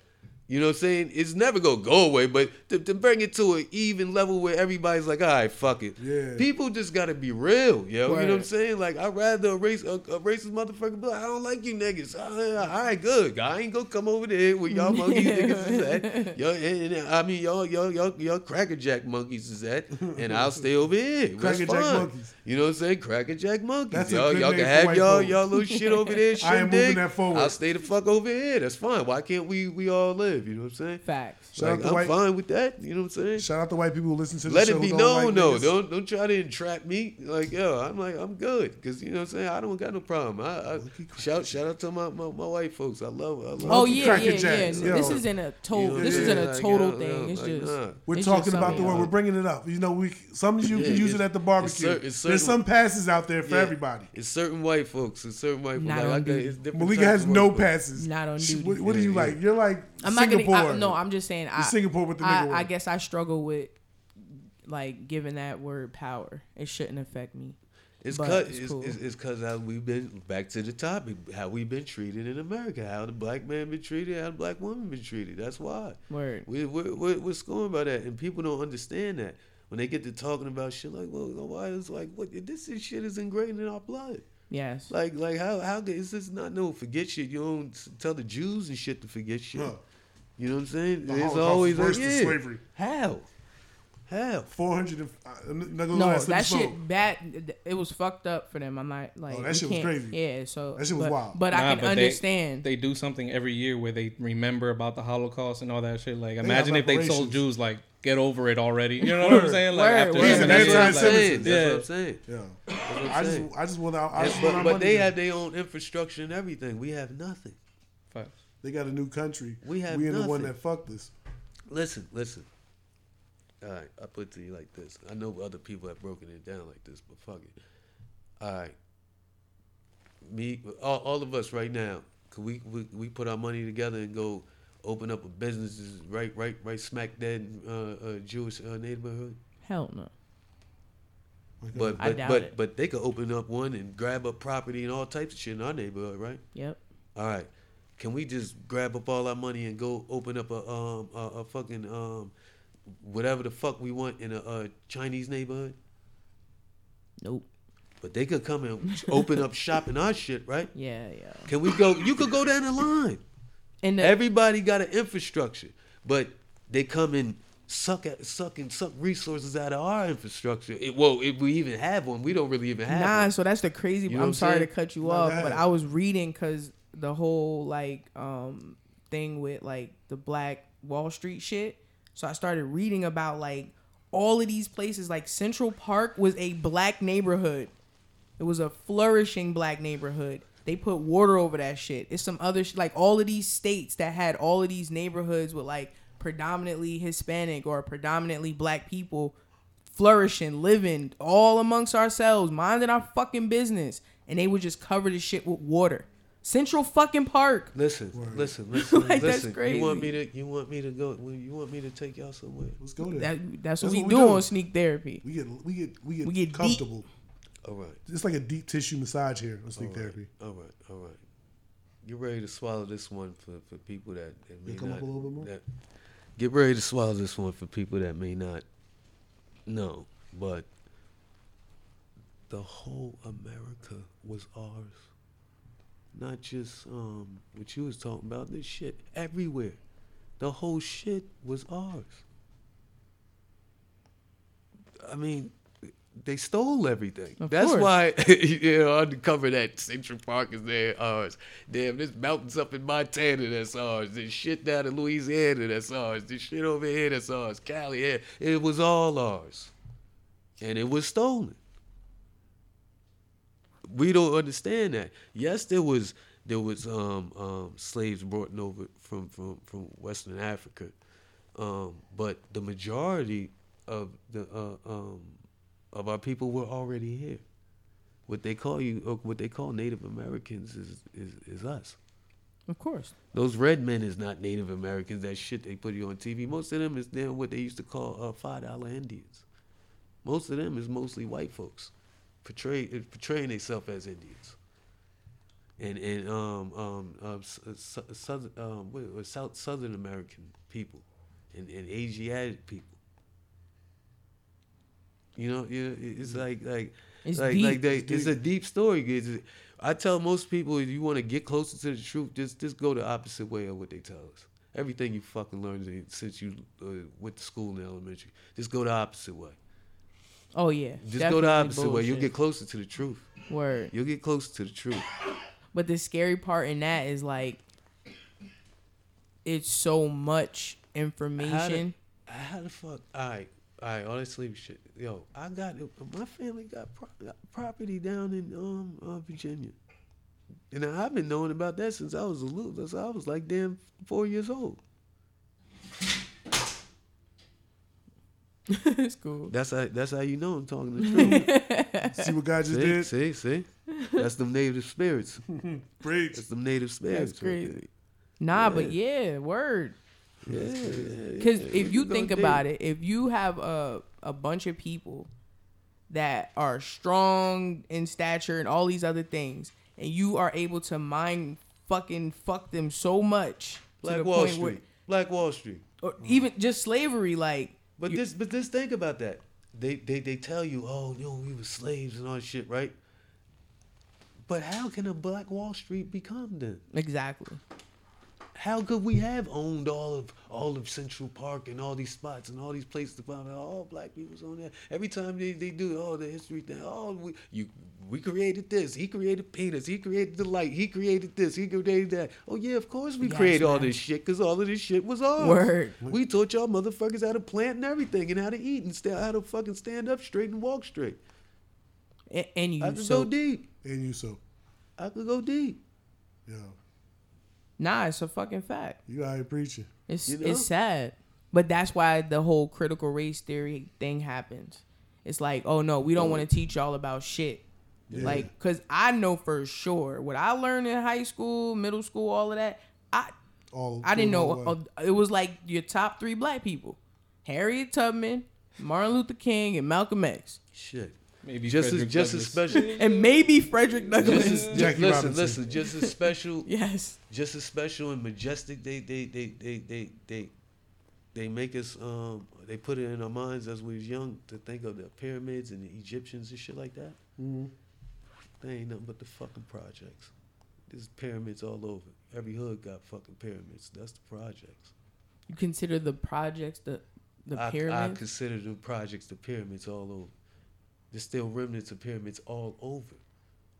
You know what I'm saying? It's never gonna go away, but to, to bring it to an even level where everybody's like, all right, fuck it. Yeah. People just gotta be real, yo. You know what I'm saying? Like, I'd rather a, race, a, a racist motherfucker be like, I don't like you niggas. Ah, all right, all right, good. I ain't gonna come over there where y'all monkeys (laughs) niggas is at. Yo, and, and, I mean, y'all, y'all, y'all, y'all crackerjack monkeys is at, and I'll stay over here. Crackerjack monkeys. You know what I'm saying? Crackerjack monkeys. That's a y'all, good y'all name can have y'all, folks. y'all little shit over (laughs) there. I am moving that forward. I'll stay the fuck over here. That's fine. Why can't we we all live? You know what I'm saying? facts. Shout out Like, to I'm white- fine with that. You know what I'm saying? Shout out to white people who listen to the Let show. it be known, like though. Don't don't try to entrap me. Like yo, I'm like I'm good because you know what I'm saying. I don't got no problem. I, I shout shout out to my, my, my white folks. I love. I love Oh the yeah, Cracker yeah, yeah. Yo. This isn't a total. You know, this yeah, isn't a total yo, thing. yo, It's like, just. nah. We're it's talking just about the word. We're bringing it up. You know, we some of you Yeah, can use it at the barbecue. it's cer- it's There's some passes out there for everybody. It's certain white folks. It's certain white folks. Not Like, on I got, duty. it's different Malika has no passes. Not on She- duty. What, what do you like? You're like I'm not Singapore. gonna. I, no, I'm just saying. I, Singapore with the nigga I, word. I guess I struggle with like giving that word power. It shouldn't affect me. It's cause it's it's, cool. it's, it's cause how we've been back to the topic, how we've been treated in America, how the black man been treated, how the black woman been treated. That's why. Word. We we we we're scoring by that, and people don't understand that when they get to talking about shit like, well, why is like what this is shit is ingrained in our blood. Yes. Like like how how good is this not no forget shit? You don't tell the Jews and shit to forget shit. Huh. You know what I'm saying? The it's always worse like, than yeah. slavery. How? How? Four hundred. uh, No, that shit bad. It was fucked up for them. I'm not like. Oh, that shit was crazy. Yeah. So That shit was but, wild. But Nah, I can but understand. They do something every year where they remember about the Holocaust and all that shit. Like, have imagine if they told. Jews like, "Get over it already." You know what I'm saying? Like Word, after word. Yeah, years, that's That's what I'm like, saying. Yeah. That's what I'm saying. Yeah. I'm just, saying. I just want. I just want our but, but they back. have their own infrastructure and everything. We have nothing. Facts. They got a new country. We have We in the one that fucked us. Listen, listen. All right, I put it to you like this. I know other people have broken it down like this, but fuck it. All right, me, all, all of us right now, could we, we we put our money together and go open up a business right right right smack dead in uh, uh, Jewish uh, neighborhood? Hell no. But I but doubt but it. but they could open up one and grab up property and all types of shit in our neighborhood, right? Yep. All right. Can we just grab up all our money and go open up a um a, a fucking um whatever the fuck we want in a, uh Chinese neighborhood? Nope. But they could come and open up shop in our shit, right? (laughs) Yeah. Yeah. Can we go? You could go down the line. And the, Everybody got an infrastructure, but they come and suck at suck and suck resources out of our infrastructure. It, well, if we even have one, we don't really even have Nah, one. so that's the crazy. You know I'm sorry to cut you off, but. I was reading because the whole like um thing with like the Black Wall Street shit. So I started reading about like all of these places. Like Central Park was a black neighborhood. It was a flourishing black neighborhood. They put water over that shit. It's some other sh- like all of these states that had all of these neighborhoods with like predominantly Hispanic or predominantly black people flourishing, living all amongst ourselves, minding our fucking business, and they would just cover the shit with water. Central fucking Park. Listen, listen, (laughs) listen, Like, that's listen. crazy. You want me to? You want me to go? You want me to take y'all somewhere? Let's go there. That, that's what That's we what we do do. on sneak therapy. we get we get we get, We get deep. comfortable. All right, It's like a deep tissue massage here on sneak sleep right, therapy. all right, all right. Get ready to swallow this one for, for people that, that may come not. up a little bit more. That, get ready to swallow this one for people that may not know, but the whole America was ours. Not just um, what you was talking about. This shit everywhere. The whole shit was ours. I mean, they stole everything. Of That's course. why (laughs) you know undercover that Central Park is there ours. Damn, this mountains up in Montana that's ours. This shit down in Louisiana that's ours. This shit over here that's ours. Cali, yeah, it was all ours, and it was stolen. We don't understand that. Yes, there was there was um, um, slaves brought over from, from, from Western Africa, um, but the majority of the uh, um, of our people were already here. What they call you, or what they call Native Americans, is is, is us. Of course. Those red men is not Native Americans. That shit they put you on TV. Most of them is them what they used to call uh, five dollar Indians. Most of them is mostly white folks, portray uh, portraying themselves as Indians. And and um um uh, s- uh, su- southern um what, what, South Southern American people, and, and Asiatic people. You know, you know, it's like like It's like deep. like they, It's it's, a deep story. It's- I tell most people if you want to get closer to the truth, just just go the opposite way of what they tell us. Everything you fucking learned since you uh, went to school in elementary, just go the opposite way. Oh yeah. Just go the Definitely opposite way. You'll get closer to the truth. word. You'll get closer to the truth. But the scary part in that is like it's so much information. How the fuck? All right, all right. Honestly, shit. Yo, I got my family got pro- got property down in um uh, Virginia, and I've been knowing about that since I was a little. I was like damn four years old. (laughs) it's cool. That's how that's how you know I'm talking the truth. (laughs) See what God just see, did? see, see. That's them native spirits. (laughs) Preach. That's them native spirits. That's right there. crazy. Nah, but yeah, word. Yeah, Because yeah, if you think about it, if you have a a bunch of people that are strong in stature and all these other things, and you are able to mind fucking fuck them so much to Black the Wall point Street, where, Black Wall Street. or even just slavery, like But this, but just think about that. They, they, they tell you, oh, you know, we were slaves and all that shit, right? But how can a Black Wall Street become then? exactly. How could we have owned all of all of Central Park and all these spots and all these places to find out all black people's on there? Every time they, they do all the history thing, oh we you we created this, he created peanuts, he created the light, he created this, he created that. Oh yeah, of course we Yes, created all this shit because all of this shit was ours. Word. We taught y'all motherfuckers how to plant and everything and how to eat and st- how to fucking stand up straight and walk straight. And, and you I could so go deep. And you so. I could go deep. Yeah. Nah, it's a fucking fact. You out here preaching. It's You know? it's sad, but that's why the whole critical race theory thing happens. It's like, oh no, we don't want to teach y'all about shit. Yeah. Like, cause I know for sure what I learned in high school, middle school, all of that. I All I didn't know. all uh, it was like your top three black people: Harriet Tubman, Martin Luther King, and Malcolm X, Shit. Maybe Just as Frederick just as special. (laughs) and maybe Frederick Douglass. Just as, Jackie listen, Robinson. listen, just as special (laughs) yes, just as special and majestic they they they they they they, they make us um they put it in our minds as we was young to think of the pyramids and the Egyptians and shit like that. Mhm. They ain't nothing but the fucking projects. There's pyramids all over. Every hood got fucking pyramids. That's the projects. you consider the projects the the I, I consider the projects the pyramids all over. There's still remnants of pyramids all over,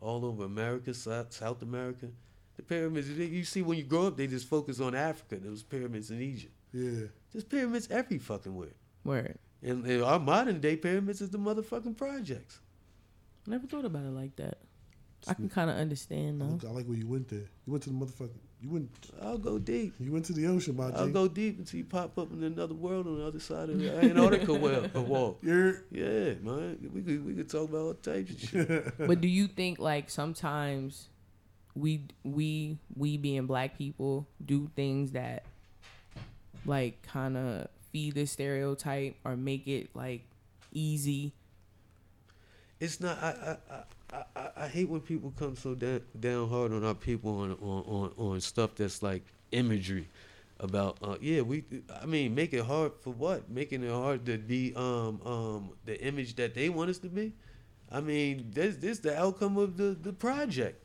all over America, South, South America. The pyramids you see when you grow up, they just focus on Africa. There was pyramids in Egypt. Yeah. There's pyramids every fucking where. Word. And, and our modern day pyramids is the motherfucking projects. Never thought about it like that. I can kind of understand I though. like- I like where you went there. You went to the motherfucker. You went. I'll go deep. You went to the ocean, my I'll G. go deep until you pop up in another world on the other side of the Antarctica (laughs) well, a wall. You're. Yeah, man. We could we could talk about all types of shit. (laughs) But do you think like sometimes we we we being black people do things that like kind of feed this stereotype or make it like easy? It's not. I I, I, I, I hate when people come so down, down hard on our people on on, on, on stuff that's like imagery about. Uh, yeah, we. I mean, make it hard for what? Making it hard to be um um the image that they want us to be. I mean, this this the outcome of the the project.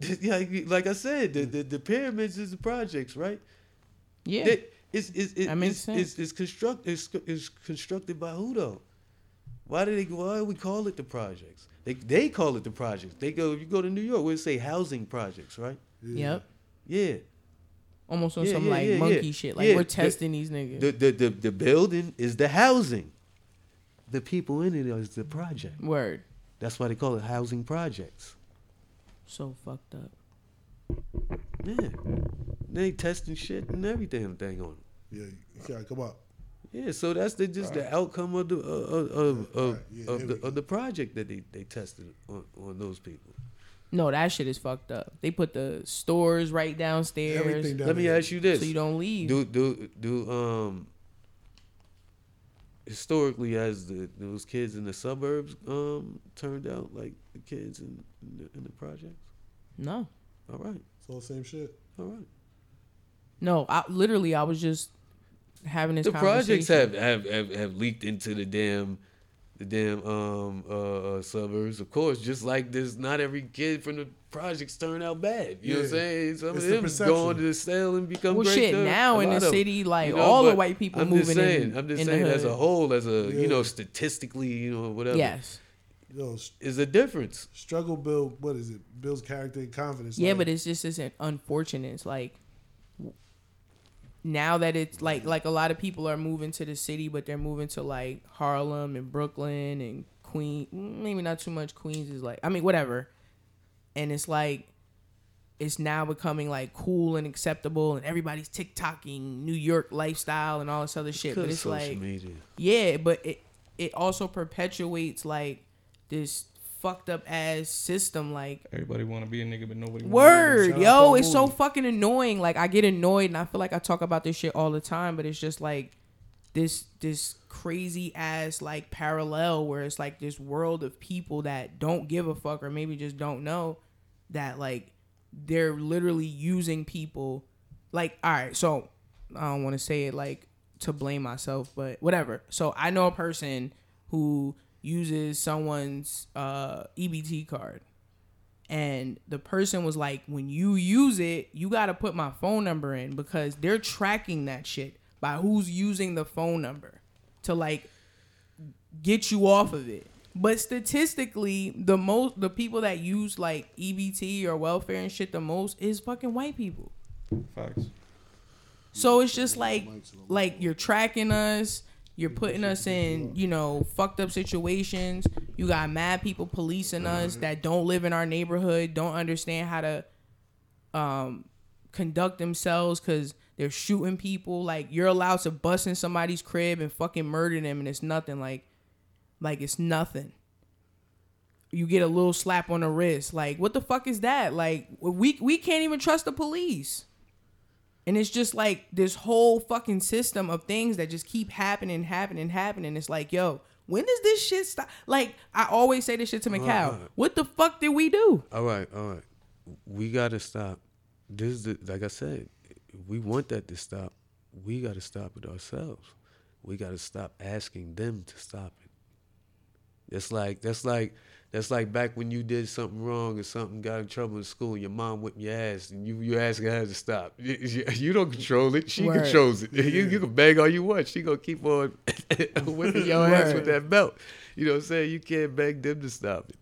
(laughs) yeah, like I said, the, the the pyramids is the projects, right? Yeah. They- it's it's it's, it's, sense. it's, it's construct it's, it's constructed by who though? Why do they why do we call it the projects? They they call it the projects. They go if you go to New York, we say housing projects, right? Yep. Yeah. Almost on Yeah, some yeah, like yeah, monkey yeah. shit. Like Yeah, we're the- testing these niggas. The, the the the building is the housing. The people in it is the project. Word. That's why they call it housing projects. So fucked up. Yeah. They testing shit and everything thing on 'em. Yeah, you gotta come up. Yeah, so that's the just the outcome of the uh, of of, of, Right, yeah, of the of the project that they, they tested on, on those people. No, that shit is fucked up. They put the stores right downstairs down Let me ask you this: so you don't leave. do do do um historically as the those kids in the suburbs um turned out like the kids in in the, in the projects? no. All right, It's all the same shit. all right. No, I literally I was just having this The projects have, have have have leaked into the damn the damn um uh, uh suburbs, of course. Just like this, not every kid from the projects turn out bad. You know what I'm saying? Some It's of the them perception. going to sell and become Well, great. shit, too. now in the lot city, like, You know, all the white people I'm moving just saying, in- I'm just in saying, as a whole, as a you know, statistically, you know, whatever. Yes. Yo, is a difference. struggle build. What is it? Builds character and confidence. Yeah, like, but it's just it's unfortunate. It's like now that it's like like a lot of people are moving to the city, but they're moving to like Harlem and Brooklyn and Queen. Maybe not too much. Queens is like I mean whatever, and it's like it's now becoming like cool and acceptable, and everybody's TikToking New York lifestyle and all this other shit. But it's like media. yeah, but it it also perpetuates like this fucked up ass system like Everybody want to be a nigga, but nobody. wanna be a Word, yo, Paul it's so fucking annoying. Like I get annoyed, and I feel like I talk about this shit all the time, but it's just like this this crazy ass like parallel where it's like this world of people that don't give a fuck or maybe just don't know that like they're literally using people. Like, all right, so I don't want to say it like to blame myself, but whatever. So I know a person who uses someone's uh, EBT card. And the person was like when you use it you got to put my phone number in because they're tracking that shit by who's using the phone number to like get you off of it. But statistically the most the people that use like EBT or welfare and shit the most is fucking white people. Facts. so it's just like like you're tracking us, you're putting us in, you know, fucked up situations. You got mad people policing us that don't live in our neighborhood, don't understand how to um conduct themselves cuz they're shooting people like you're allowed to bust in somebody's crib and fucking murder them and it's nothing like like it's nothing. You get a little slap on the wrist. Like what the fuck is that? Like we we can't even trust the police. And it's just like this whole fucking system of things that just keep happening, happening, happening. It's like, yo, when does this shit stop? Like, I always say this shit to Macau. Right. What the fuck did we do? All right, all right. We gotta stop. This is the, like I said. We want that to stop. We gotta stop it ourselves. We gotta stop asking them to stop it. It's like that's like that's like back when you did something wrong or something got in trouble in school. Your mom whipped your ass, and you you asking her to stop. (laughs) You, don't control it. She Word. controls it. (laughs) You, you can bang all you want. She gonna keep on (laughs) whipping your ass with that belt. You know what I'm saying? You can't beg them to stop it.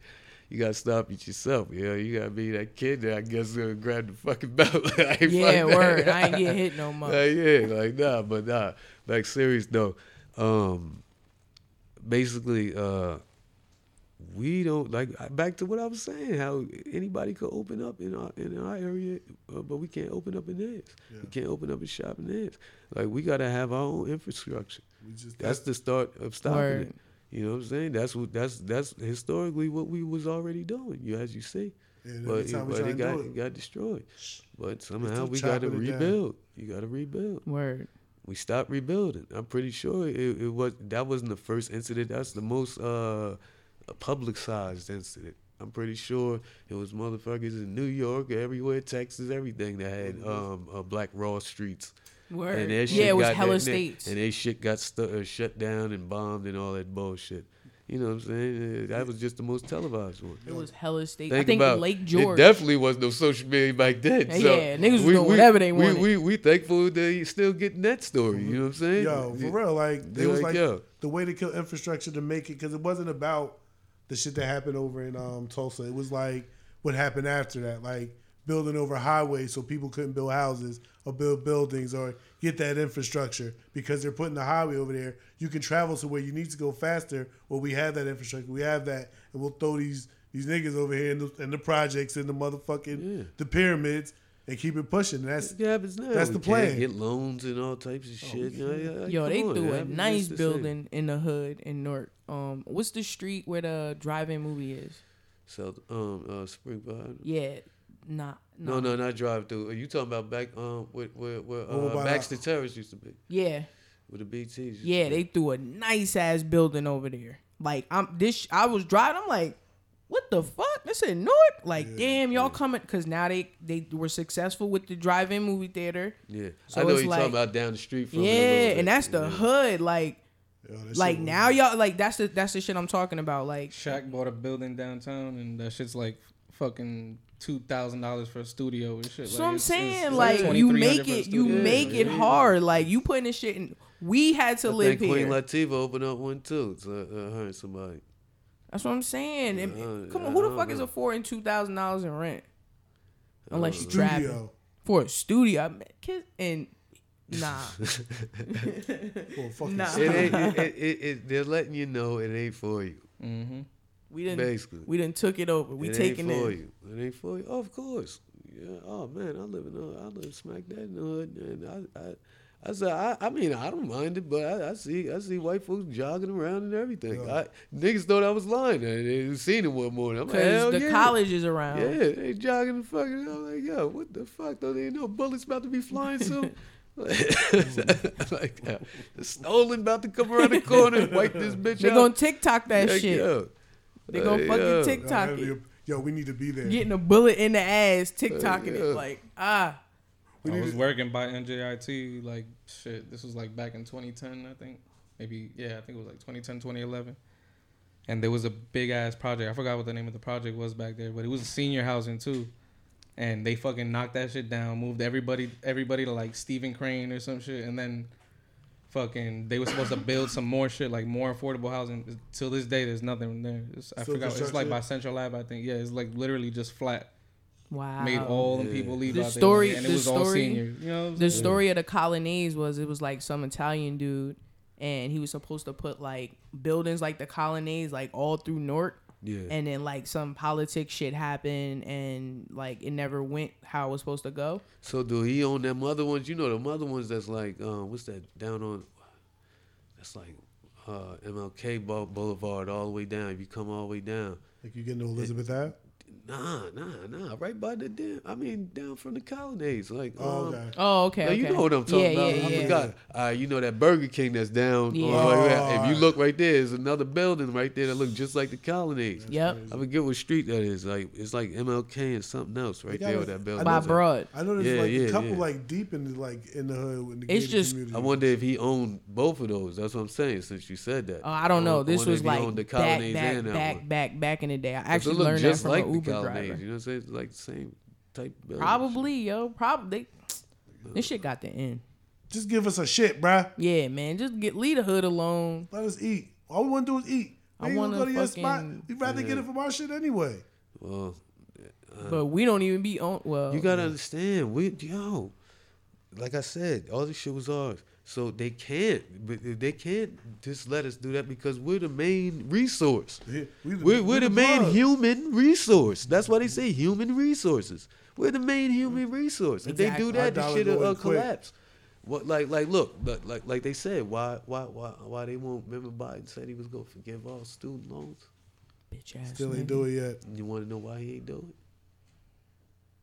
You gotta stop it yourself. You know, you gotta be that kid that I guess gonna grab the fucking belt. I Yeah, word. I ain't get hit no more. Like, yeah, like nah, but nah. Like serious though. Um basically, uh we don't like back to what I was saying. How anybody could open up in our in our area, uh, but we can't open up in theirs. We can't open up a shop in theirs. Like we gotta have our own infrastructure. We just That's the start of stopping Word. it. You know what I'm saying? That's what that's that's historically what we was already doing. You as you see, and but every but it got it it, got destroyed. But somehow we got to chopping down. rebuild. You got to rebuild. Word. We stopped rebuilding. I'm pretty sure it, it was that wasn't the first incident. That's the most uh publicized incident. I'm pretty sure it was motherfuckers in New York, everywhere, Texas, everything that had um uh, Black Wall streets. Word. And their shit Yeah, it was got hella that- states. And they shit got stu- uh, shut down and bombed and all that bullshit. You know what I'm saying? Uh, That was just the most televised one. It was hella states. Think I think about Lake It George. definitely was no social media back then. Yeah, so yeah, niggas was doing whatever they we, wanted. We, we thankful they still getting that story. You know what I'm saying? yo, for real, like They it was like, like yo. the way to kill infrastructure to make it because it wasn't about the shit that happened over in um, Tulsa. It was like what happened after that, like building over highways so people couldn't build houses or build buildings or get that infrastructure because they're putting the highway over there. You can travel to where you need to go faster. Well, we have that infrastructure. We have that, and we'll throw these these niggas over here in the, in the projects in the motherfucking Yeah. the pyramids and keep it pushing. That's It happens now. That's We the plan. Get loans and all types of shit. Yeah, yeah, Yo, come they on, threw it a nice just the building in the hood in Newark. Um, what's the street where the drive-in movie is? South um uh Spring Valley. Yeah, not No, no, not drive through. Are you talking about back um where where, where uh, Baxter Terrace used to be? Yeah, Where the BTs yeah, they threw a nice ass building over there. Like I'm this, I was driving. I'm like, what the fuck? They said Newark. Like, damn, y'all coming? Cause now they they were successful with the drive-in movie theater. Yeah, So I know it's you're like- talking about down the street from. it Yeah, little and that's the Yeah. hood. Like, yo, like shit was- now y'all like that's the that's the shit I'm talking about. Like, Shaq bought a building downtown, and that shit's like fucking two thousand dollars for a studio and shit. So like, I'm it's- it's- saying, it's like, you make it, you studio. make it hard. Like, you putting this shit in. We had to I live think Queen here. Latifah opened up one too. To uh, her and somebody. That's what I'm saying. And- Uh, come on, who the don't fuck is know. affording two thousand dollars in rent? Unless you studio. trapping for a studio, I mean, kid, and nah, For a fucking Nah. It ain't. (laughs) it, it, it, it, they're letting you know it ain't for you. Mhm. we didn't. Basically. we didn't took it over. We it taking ain't for it. you. It ain't for you. Oh, of course. Yeah. Oh man, I live in. the- I live smack that in the hood, and I. I I said, I, I mean, I don't mind it, but I, I see, I see white folks jogging around and everything. Yeah. I, niggas thought I was lying. They they seen it one morning. I'm like, hell the yeah. college is around. Yeah, they jogging the fucking. I'm like, yo, what the fuck? Don't they know bullets about to be flying soon? (laughs) (laughs) like, yeah, the stolen about to come around the corner and wipe this bitch out. They out. gonna TikTok that Like, shit. yo. They gonna Uh, fucking yo. TikTok Yo, it. Yo, we need to be there. Getting a bullet in the ass, TikToking yeah. it. Like ah, We I need was to- working by NJIT like shit. This was like back in 2010, I think. Maybe yeah, I think it was like 2010, 2011. And there was a big ass project. I forgot what the name of the project was back there, but it was senior housing too. And they fucking knocked that shit down, moved everybody everybody to like Stephen Crane or some shit, and then fucking they were supposed to build some more shit, like more affordable housing. Till this day, there's nothing there. It's, I Still forgot. It's like by Central Lab, I think. Yeah, it's like literally just flat. wow. Made all the Yeah. people leave The out story- there, and it the was all story- seniors. You know, the saying? story of the colonnades was it was like some Italian dude, and he was supposed to put like buildings like the colonnades like all through Newark, Yeah. and then like some politics shit happened, and like it never went how it was supposed to go. So do he own them other ones? You know them other ones that's like um, what's that down on? That's like uh, MLK Boulevard all the way down. If you come all the way down, Like you get to Elizabeth Ave? Nah, nah, nah, right by the damn. I mean, down from the colonnades, like. Oh, um, okay. Oh, okay. Now, you know what I'm talking yeah, about. Yeah, I yeah. forgot. Uh, you know that Burger King that's down. Yeah. on- if you Oh. look right there, there's another building right there that looks just like the colonnades. Yep. I forget what street that is. Like it's like MLK and something else right there with that building. By is. Broad. I know there's Yeah, like yeah, a couple yeah. like deep in the, like in the hood in the It's just- community. I wonder if he owned both of those. That's what I'm saying. Since you said that, Oh, I don't know. I This wonder was if he like owned the back, colonnades back, and back, back, back in the day. I actually learned that just from like an the Uber colonnades. driver. You know what I'm saying? It's like the same type. Buildings. Probably, yo. Probably. This shit got the end. Just give us a shit, bruh. Yeah, man. Just get leave the hood alone. Let us eat. All we want to do is eat. I We ain't wanna go to your spot. fucking- We'd rather get it from our shit anyway. Well, uh, But we don't even be on. Well, you gotta understand. We yo, like I said, all this shit was ours. So they can't, but they can't just let us do that because we're the main resource. Yeah, we the- We're, we we're the the main plug. human resource. That's why they say human resources. We're the main human resource. If they Exactly. do Our that, the shit will uh, collapse. What like like look like like like they said why why why why they won't remember Biden said he was gonna forgive all student loans. Bitch ass. Still ain't nigga. do it yet. You want to know why he ain't do it?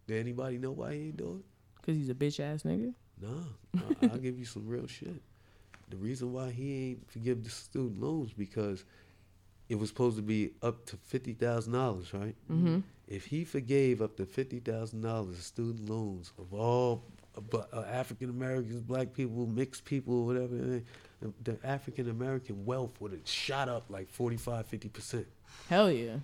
Did anybody know why he ain't do it? Cause he's a bitch ass nigga. No, I- I'll (laughs) give you some real shit. The reason why he ain't forgive the student loans because it was supposed to be up to fifty thousand dollars, right? Mm-hmm. If he forgave up to fifty thousand dollars of student loans of all uh, African Americans, black people, mixed people, whatever, the, the African American wealth would have shot up like 45, 50 percent. Hell yeah.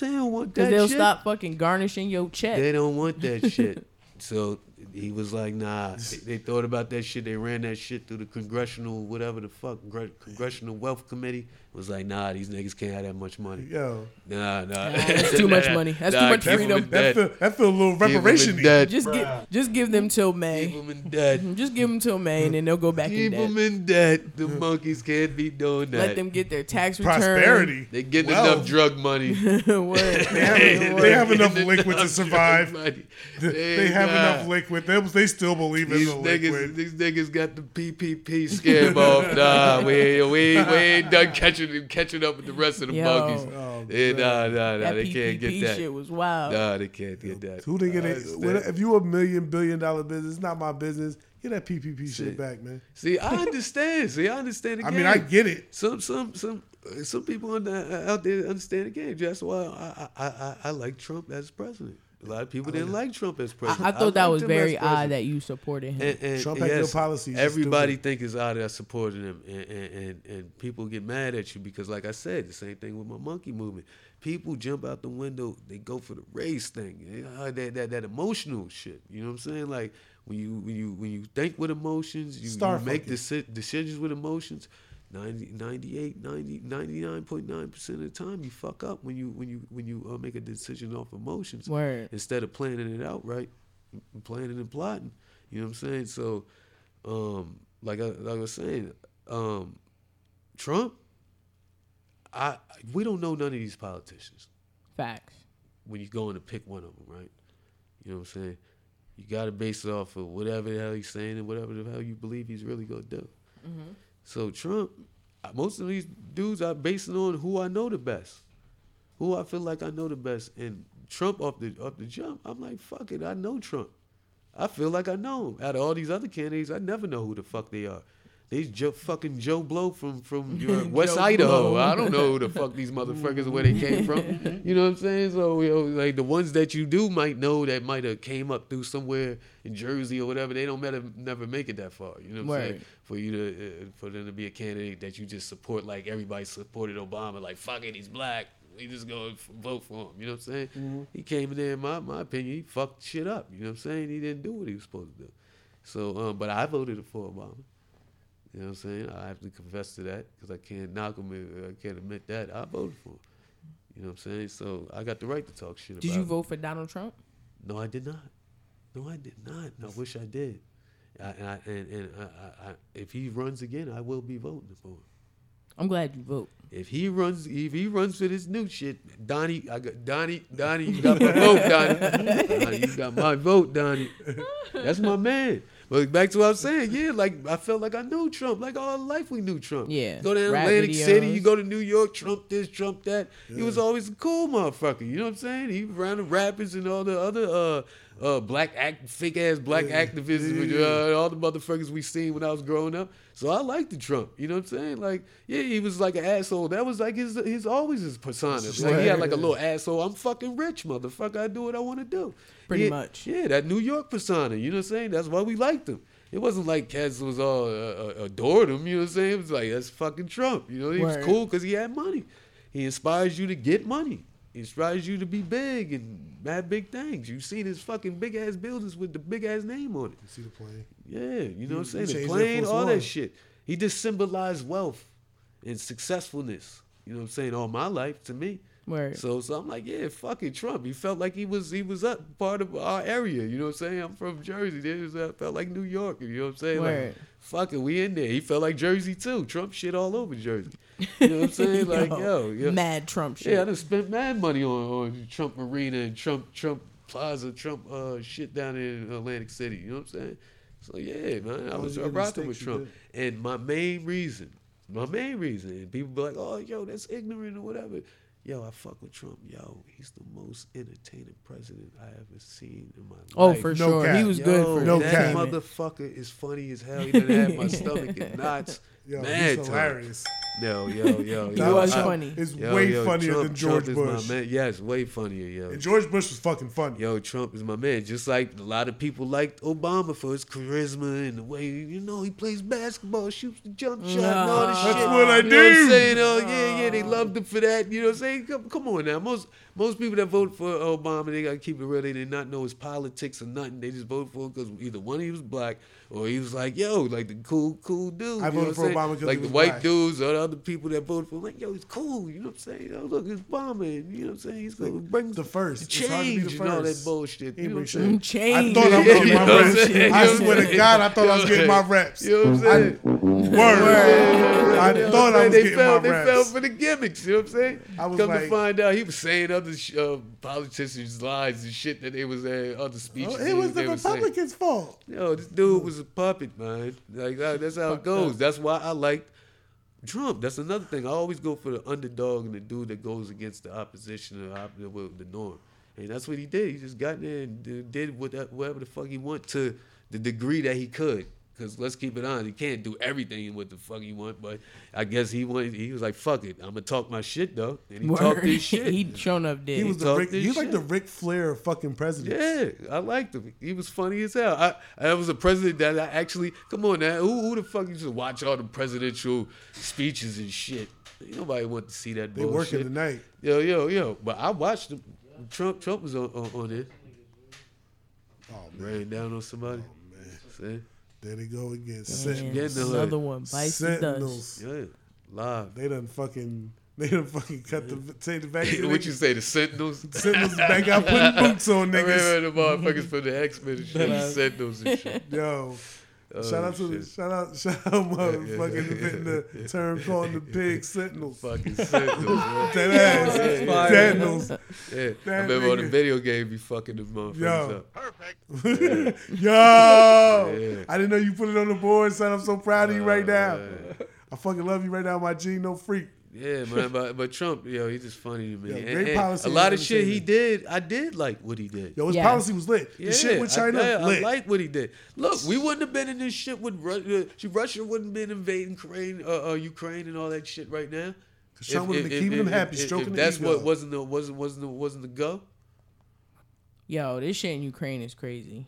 They don't want that. Cause they'll shit. stop fucking garnishing your check. They don't want that shit. (laughs) So he was like, nah. They, they thought about that shit. They ran that shit through the congressional, whatever the fuck, congressional wealth committee. Was like, nah, these niggas can't have that much money. Yo, Nah, nah. that's too much (laughs) money. That's too much freedom. in that feel, that feel a little Keep 'em in reparation. debt. Just give, just give them till May. Keep them in debt. Mm-hmm. Just give them till May, and then they'll go back in Keep debt. them in debt. The monkeys can't be doing that. Let them get their tax return. Prosperity. They getting Wealth. enough drug money. Word. They have, they have enough liquid to survive. drug. They have got- enough liquid. They, they still believe in These the niggas, liquid. these niggas got the PPP scam off. Nah, we we we ain't done (laughs) catching catching up with the rest of the Yo. monkeys. Oh, Yeah, man. nah, nah, nah. That They PPP can't get that. shit was wild. Nah, they can't get that. Who they get? I A, understand. when- if you a million billion dollar business, it's not my business. Get that PPP shit back, man. See, I understand. See, I understand the game. (laughs) I mean, I get it. some some some uh, some people the, out there understand the game. That's why I I, I I like Trump as president. A lot of people didn't like Trump as president. I thought that was very odd that you supported him. And, and Trump had good policies, Everybody think it's odd that I supported him, and, and, and, and people get mad at you because, like I said, the same thing with my monkey movement. People jump out the window, they go for the race thing, you uh, know, that, that that emotional shit. You know what I'm saying? Like when you when you when you think with emotions, you, Star you make deci- decisions with emotions. 90, 98, 90, 99.9 percent of the time, you fuck up when you when you when you uh, make a decision off emotions Word. instead of planning it out right, planning and plotting. You know what I'm saying? So, um, like I, like I was saying, um, Trump, I we don't know none of these politicians Facts. when you're going to pick one of them, right? You know what I'm saying? You got to base it off of whatever the hell he's saying and whatever the hell you believe he's really gonna do. So Trump, uh, most of these dudes are basing on who I know the best, who I feel like I know the best. And Trump off the off the jump, I'm like, fuck it, I know Trump. I feel like I know him. Out of all these other candidates, I never know who the fuck they are. These Joe, fucking Joe Blow from from (laughs) your West Idaho. Blow. I don't know who the fuck these motherfuckers where they came from. You know what I'm saying? So you know, like the ones that you do might know that might have came up through somewhere in Jersey or whatever. They don't matter, never make it that far. You know what I'm saying? For you to uh, for them to be a candidate that you just support like everybody supported Obama. Like fuck it, he's black. We just go vote for him. You know what I'm saying? Mm-hmm. He came in there, in my my opinion, he fucked shit up. You know what I'm saying? He didn't do what he was supposed to do. So, um, but I voted for Obama. You know what I'm saying? I have to confess to that because I can't knock him. uh, I can't admit that I voted for him. You know what I'm saying? So I got the right to talk shit Did you him. vote for Donald Trump? No, I did not. No, I did not. I wish I did. I, and I, and, and I, I, I, if he runs again, I will be voting for him. I'm glad you vote. If he runs, if he runs for this new shit, Donnie, I got Donnie, Donnie, you got my vote, Donnie. Donnie, (laughs) you got my vote, Donnie. That's my man. But back to what I'm saying, yeah, like I felt like I knew Trump, like all life we knew Trump. Yeah. Go to Rap Atlantic City, you go to New York, Trump this, Trump that. He was always a cool motherfucker. You know what I'm saying? He ran the rappers and all the other uh uh black act fake ass black activists, with, uh, all the motherfuckers we seen when I was growing up. So I liked the Trump. You know what I'm saying? Like, yeah, he was like an asshole. That was like his his always his persona. Like he had like a little asshole. I'm fucking rich, motherfucker. I do what I want to do. Pretty Yeah, much. Yeah, that New York persona. You know what I'm saying? That's why we liked him. It wasn't like Kaz was all uh, uh, adored him. You know what I'm saying? It was like that's fucking Trump. You know, he was cool because he had money. He inspires you to get money. He inspires you to be big and have big things. You see his fucking big ass buildings with the big ass name on it. You see the plane? Yeah, you know what I'm saying? The changed plane, all One. that shit. He just symbolized wealth and successfulness. You know what I'm saying? All my life to me. Word. So so I'm like, yeah, fucking Trump. He felt like he was he was up part of our area. You know what I'm saying? I'm from Jersey. This uh, felt like New York. You know what I'm saying? Word. Like, fuck it, we in there. He felt like Jersey too. Trump shit all over Jersey. You know what I'm (laughs) saying? Like yo, yo. mad Trump shit. Yeah, I done spent mad money on, on Trump Arena and Trump Trump Plaza, Trump uh, shit down in Atlantic City. You know what I'm saying? So yeah, man, I was as you I get the rocking with Trump. And my main reason, my main reason, and people be like, oh, yo, that's ignorant or whatever. Yo, I fuck with Trump. Yo, he's the most entertaining president I ever seen in my oh, life. oh, for No sure. cap. He was Yo, good for no that cap. entertainment. motherfucker is funny as hell. He done had my stomach in knots. (laughs) Yo, mad he's time. hilarious. Yo, yo, yo. He (laughs) yo. was I- funny. It's Yo, way yo, funnier Trump- than George Trump Bush. Is my man. Yes, way funnier, yo. And George Bush was fucking funny. Yo, Trump is my man. Just like a lot of people liked Obama for his charisma and the way you know he plays basketball, shoots the jump shot, and all this That's shit. That's what I you Know what do. I'm saying? Oh yeah, yeah, they oh. loved him for that. You know what I'm saying? Come, come on now. Most most people that vote for Obama, they gotta keep it real. They did not know his politics or nothing. They just voted for him because either one of he was black or he was like, yo, like the cool, cool dude. I you voted what for I'm saying? Like he the white black. dudes or the other people that voted for him, like, yo, he's cool. You know what I'm saying? Oh, look, it's Obama. And, you know what I'm saying? He's gonna bring The first. the It's hard to be change the and all that bullshit. He You know what I'm saying? Change. I thought I was getting my (laughs) know reps. I swear to God, I thought I was getting my reps. You know what I'm saying? Word. I You thought what I I'm was saying? getting they fell, my They reps. fell for the gimmicks. You know what I'm saying? I was Come like- to find out, he was saying other sh- uh, politicians' lies and shit that they was uh, other speeches. Oh, it was the. Republicans' fault. Yo, this dude was a puppet, man. Like that, that's how it goes. That's why I like Trump. That's another thing. I always go for the underdog and the dude that goes against the opposition or op- the norm. And that's what he did. He just got in there and did- did whatever the fuck he want to the degree that he could. Because let's keep it on. He can't do everything what the fuck he want, but I guess he wanted. He was like, "Fuck it, I'm gonna talk my shit though," and he talked Word. his (laughs) shit. he shown up dead. He was the Rick, he was like the Ric Flair of fucking president. Yeah, I liked him. He was funny as hell. I, I was a president that I actually come on now. Who, who the fuck used to watch all the presidential speeches and shit? Nobody want to see that They bullshit. working tonight. Yo, yo, yo. But I watched him. Trump, Trump was on on, on it. Oh man, Ran down on somebody. Oh man. See? There they go again. Man, Sen- Get in the hood. another one bites. Sentinels. Yeah, live. They done fucking. They done fucking cut the take the vaccine. what you say? The Sentinels. (laughs) Sentinels back out putting boots on (laughs) niggas. I niggas. remember the motherfuckers from the X Men and shit. The Sentinels and shit. Yo, Oh, shout out to the shout out (laughs) shout out motherfucking inventing the (laughs) term calling the pig sentinels. (laughs) fucking Sentinels. man. That ass yeah, sentinels. Yeah, I That remember on the video game, you fucking the motherfuckers Yo. up. Yo, Yeah. I didn't know you put it on the board, son. I'm so proud of you right now. man. I fucking love you right now, my G. No freak. Yeah, (laughs) man, but but Trump, yo, he's just funny to me. Yeah, great and policy a lot of shit he did, I did like what he did. Yo, his Yeah. policy was lit. The Yeah, shit with China, yeah, I, lit. like what he did. Look, we wouldn't have been in this shit with Russia. Russia wouldn't have been invading Ukraine, uh, uh, Ukraine, and all that shit right now. Cause Trump If- would have been keeping them happy, if- stroking if the that's ego. what wasn't the wasn't wasn't the, wasn't the go. Yo, this shit in Ukraine is crazy.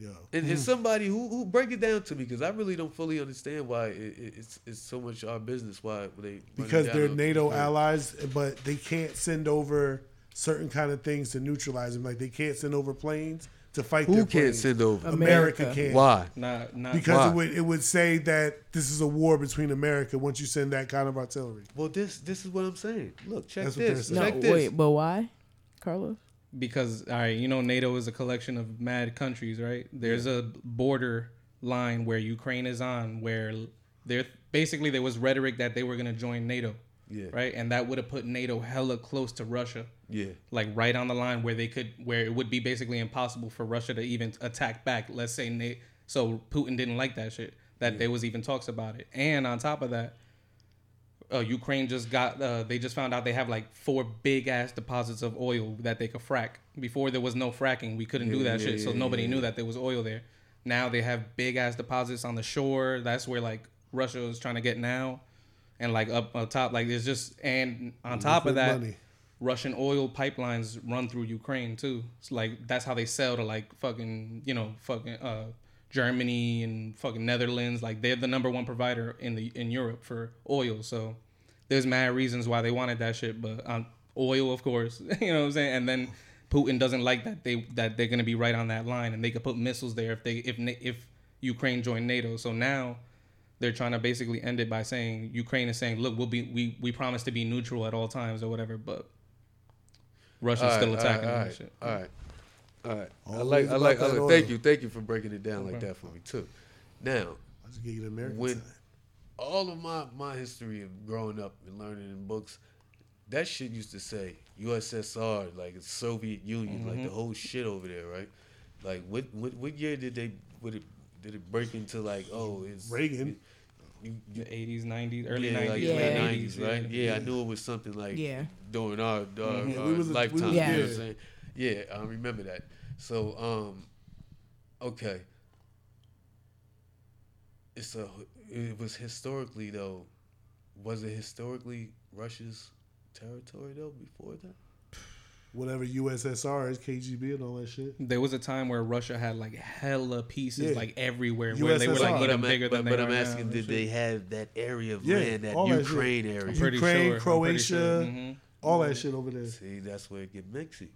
Yo, And, and mm-hmm. somebody who who break it down to me because I really don't fully understand why it, it, it's it's so much our business. Why they because they're NATO Ukraine. allies, but they can't send over certain kind of things to neutralize them. Like they can't send over planes to fight. Who their can't planes. send over? America, America. can. Why? Not not Because Why? it would it would say that this is a war between America once you send that kind of artillery. Well, this this is what I'm saying. Look, check That's what they're this. saying. No, this. wait, but why, Carlos? Because all right, you know NATO is a collection of mad countries, right? There's a border line where Ukraine is on where there basically there was rhetoric that they were going to join NATO, Yeah. right? And that would have put NATO hella close to Russia. Yeah. Like right on the line where they could where it would be basically impossible for Russia to even attack back. Let's say Na- so Putin didn't like that shit. That there was even talks about it. And on top of that, uh, Ukraine just got uh, they just found out they have like four big ass deposits of oil that they could frack. Before there was no fracking, we couldn't do that yeah, shit, so yeah, nobody yeah, knew that there was oil there. Now they have big ass deposits on the shore. That's where like Russia is trying to get now, and like up on top, like there's just and on top of that, money. Russian oil pipelines run through Ukraine too. It's like that's how they sell to like fucking you know fucking uh, Germany and fucking Netherlands. Like they're the number one provider in the in Europe for oil. So there's mad reasons why they wanted that shit, but um, oil of course, (laughs) you know what I'm saying. And then Putin doesn't like that they that they're gonna be right on that line, and they could put missiles there if they if if Ukraine joined NATO. So now they're trying to basically end it by saying Ukraine is saying, look, we'll be we we promise to be neutral at all times or whatever, but Russia's All right, still attacking all them right, shit. All right, all right. I like, I like, I like. oil. Thank you, thank you for breaking it down like Okay. that for me too. Now, I just get you the American when side. all of my my history of growing up and learning in books, that shit used to say USSR, like it's Soviet Union, like Mm-hmm. the whole shit over there, right? Like what what what year did they would it did it break into like oh it's Reagan. You, The 80s, 90s, early yeah, 90s, like Yeah. late late nineties, right? Yeah. I knew it was something like Yeah. during our, our, Mhm. our we was- we lifetime. was- You know what. I'm saying? Yeah, I remember that. So, um, okay, it's a. It was historically though. Was it historically Russia's territory though before that? Whatever USSR is, KGB and all that shit. There was a time where Russia had like hella pieces Yeah. like everywhere where they were like But even I'm, bigger but, than but they I'm asking, now. did they have that area of Yeah, land, that all that shit. Ukraine area? I'm Ukraine, sure. I'm pretty Croatia, sure. Mhm. All that shit over there. See, that's where it get mixy.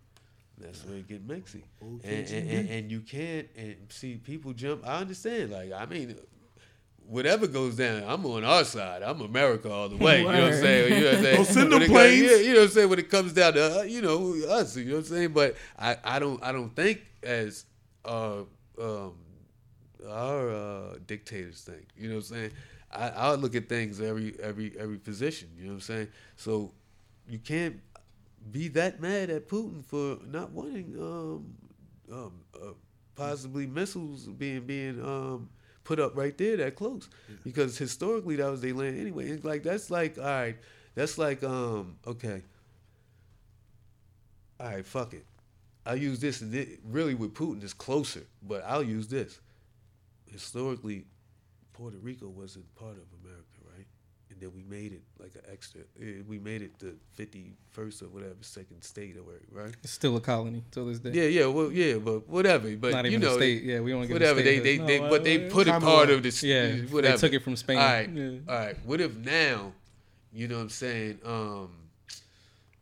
That's where it get mixy. And, and, and, and you can't and see people jump. I understand. Like I mean, whatever goes down, I'm on our side. I'm America all the way. You know what I'm saying? You know what I'm saying? Don't send When them it comes- planes. yeah, you know what I'm saying? When it comes down to uh, you know us, you know what I'm saying? But I, I don't I don't think as uh um our uh, dictators think. You know what I'm saying? I, I look at things every every every position. You know what I'm saying? So you can't be that mad at Putin for not wanting um, um, uh, possibly missiles being being um, put up right there that close because historically that was their land anyway. It's like that's like all right, that's like um okay. All right, fuck it. I'll use this and thi- really with Putin is closer, but I'll use this. Historically, Puerto Rico wasn't part of America, right? And then we made it like an extra. eh, We made it the fifty first or whatever second state or whatever, right? It's still a colony till this day. Yeah, yeah, well, yeah, but whatever. But Not you even know, a state. Yeah, we don't get whatever A they state they, No, they but they put it part of this. Yeah, whatever. they took it from Spain. All right, Yeah. all right. What if now, you know what I'm saying? Um,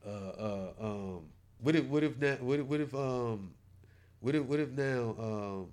uh, uh, um, what if what if now what if what if um, what if what if now um.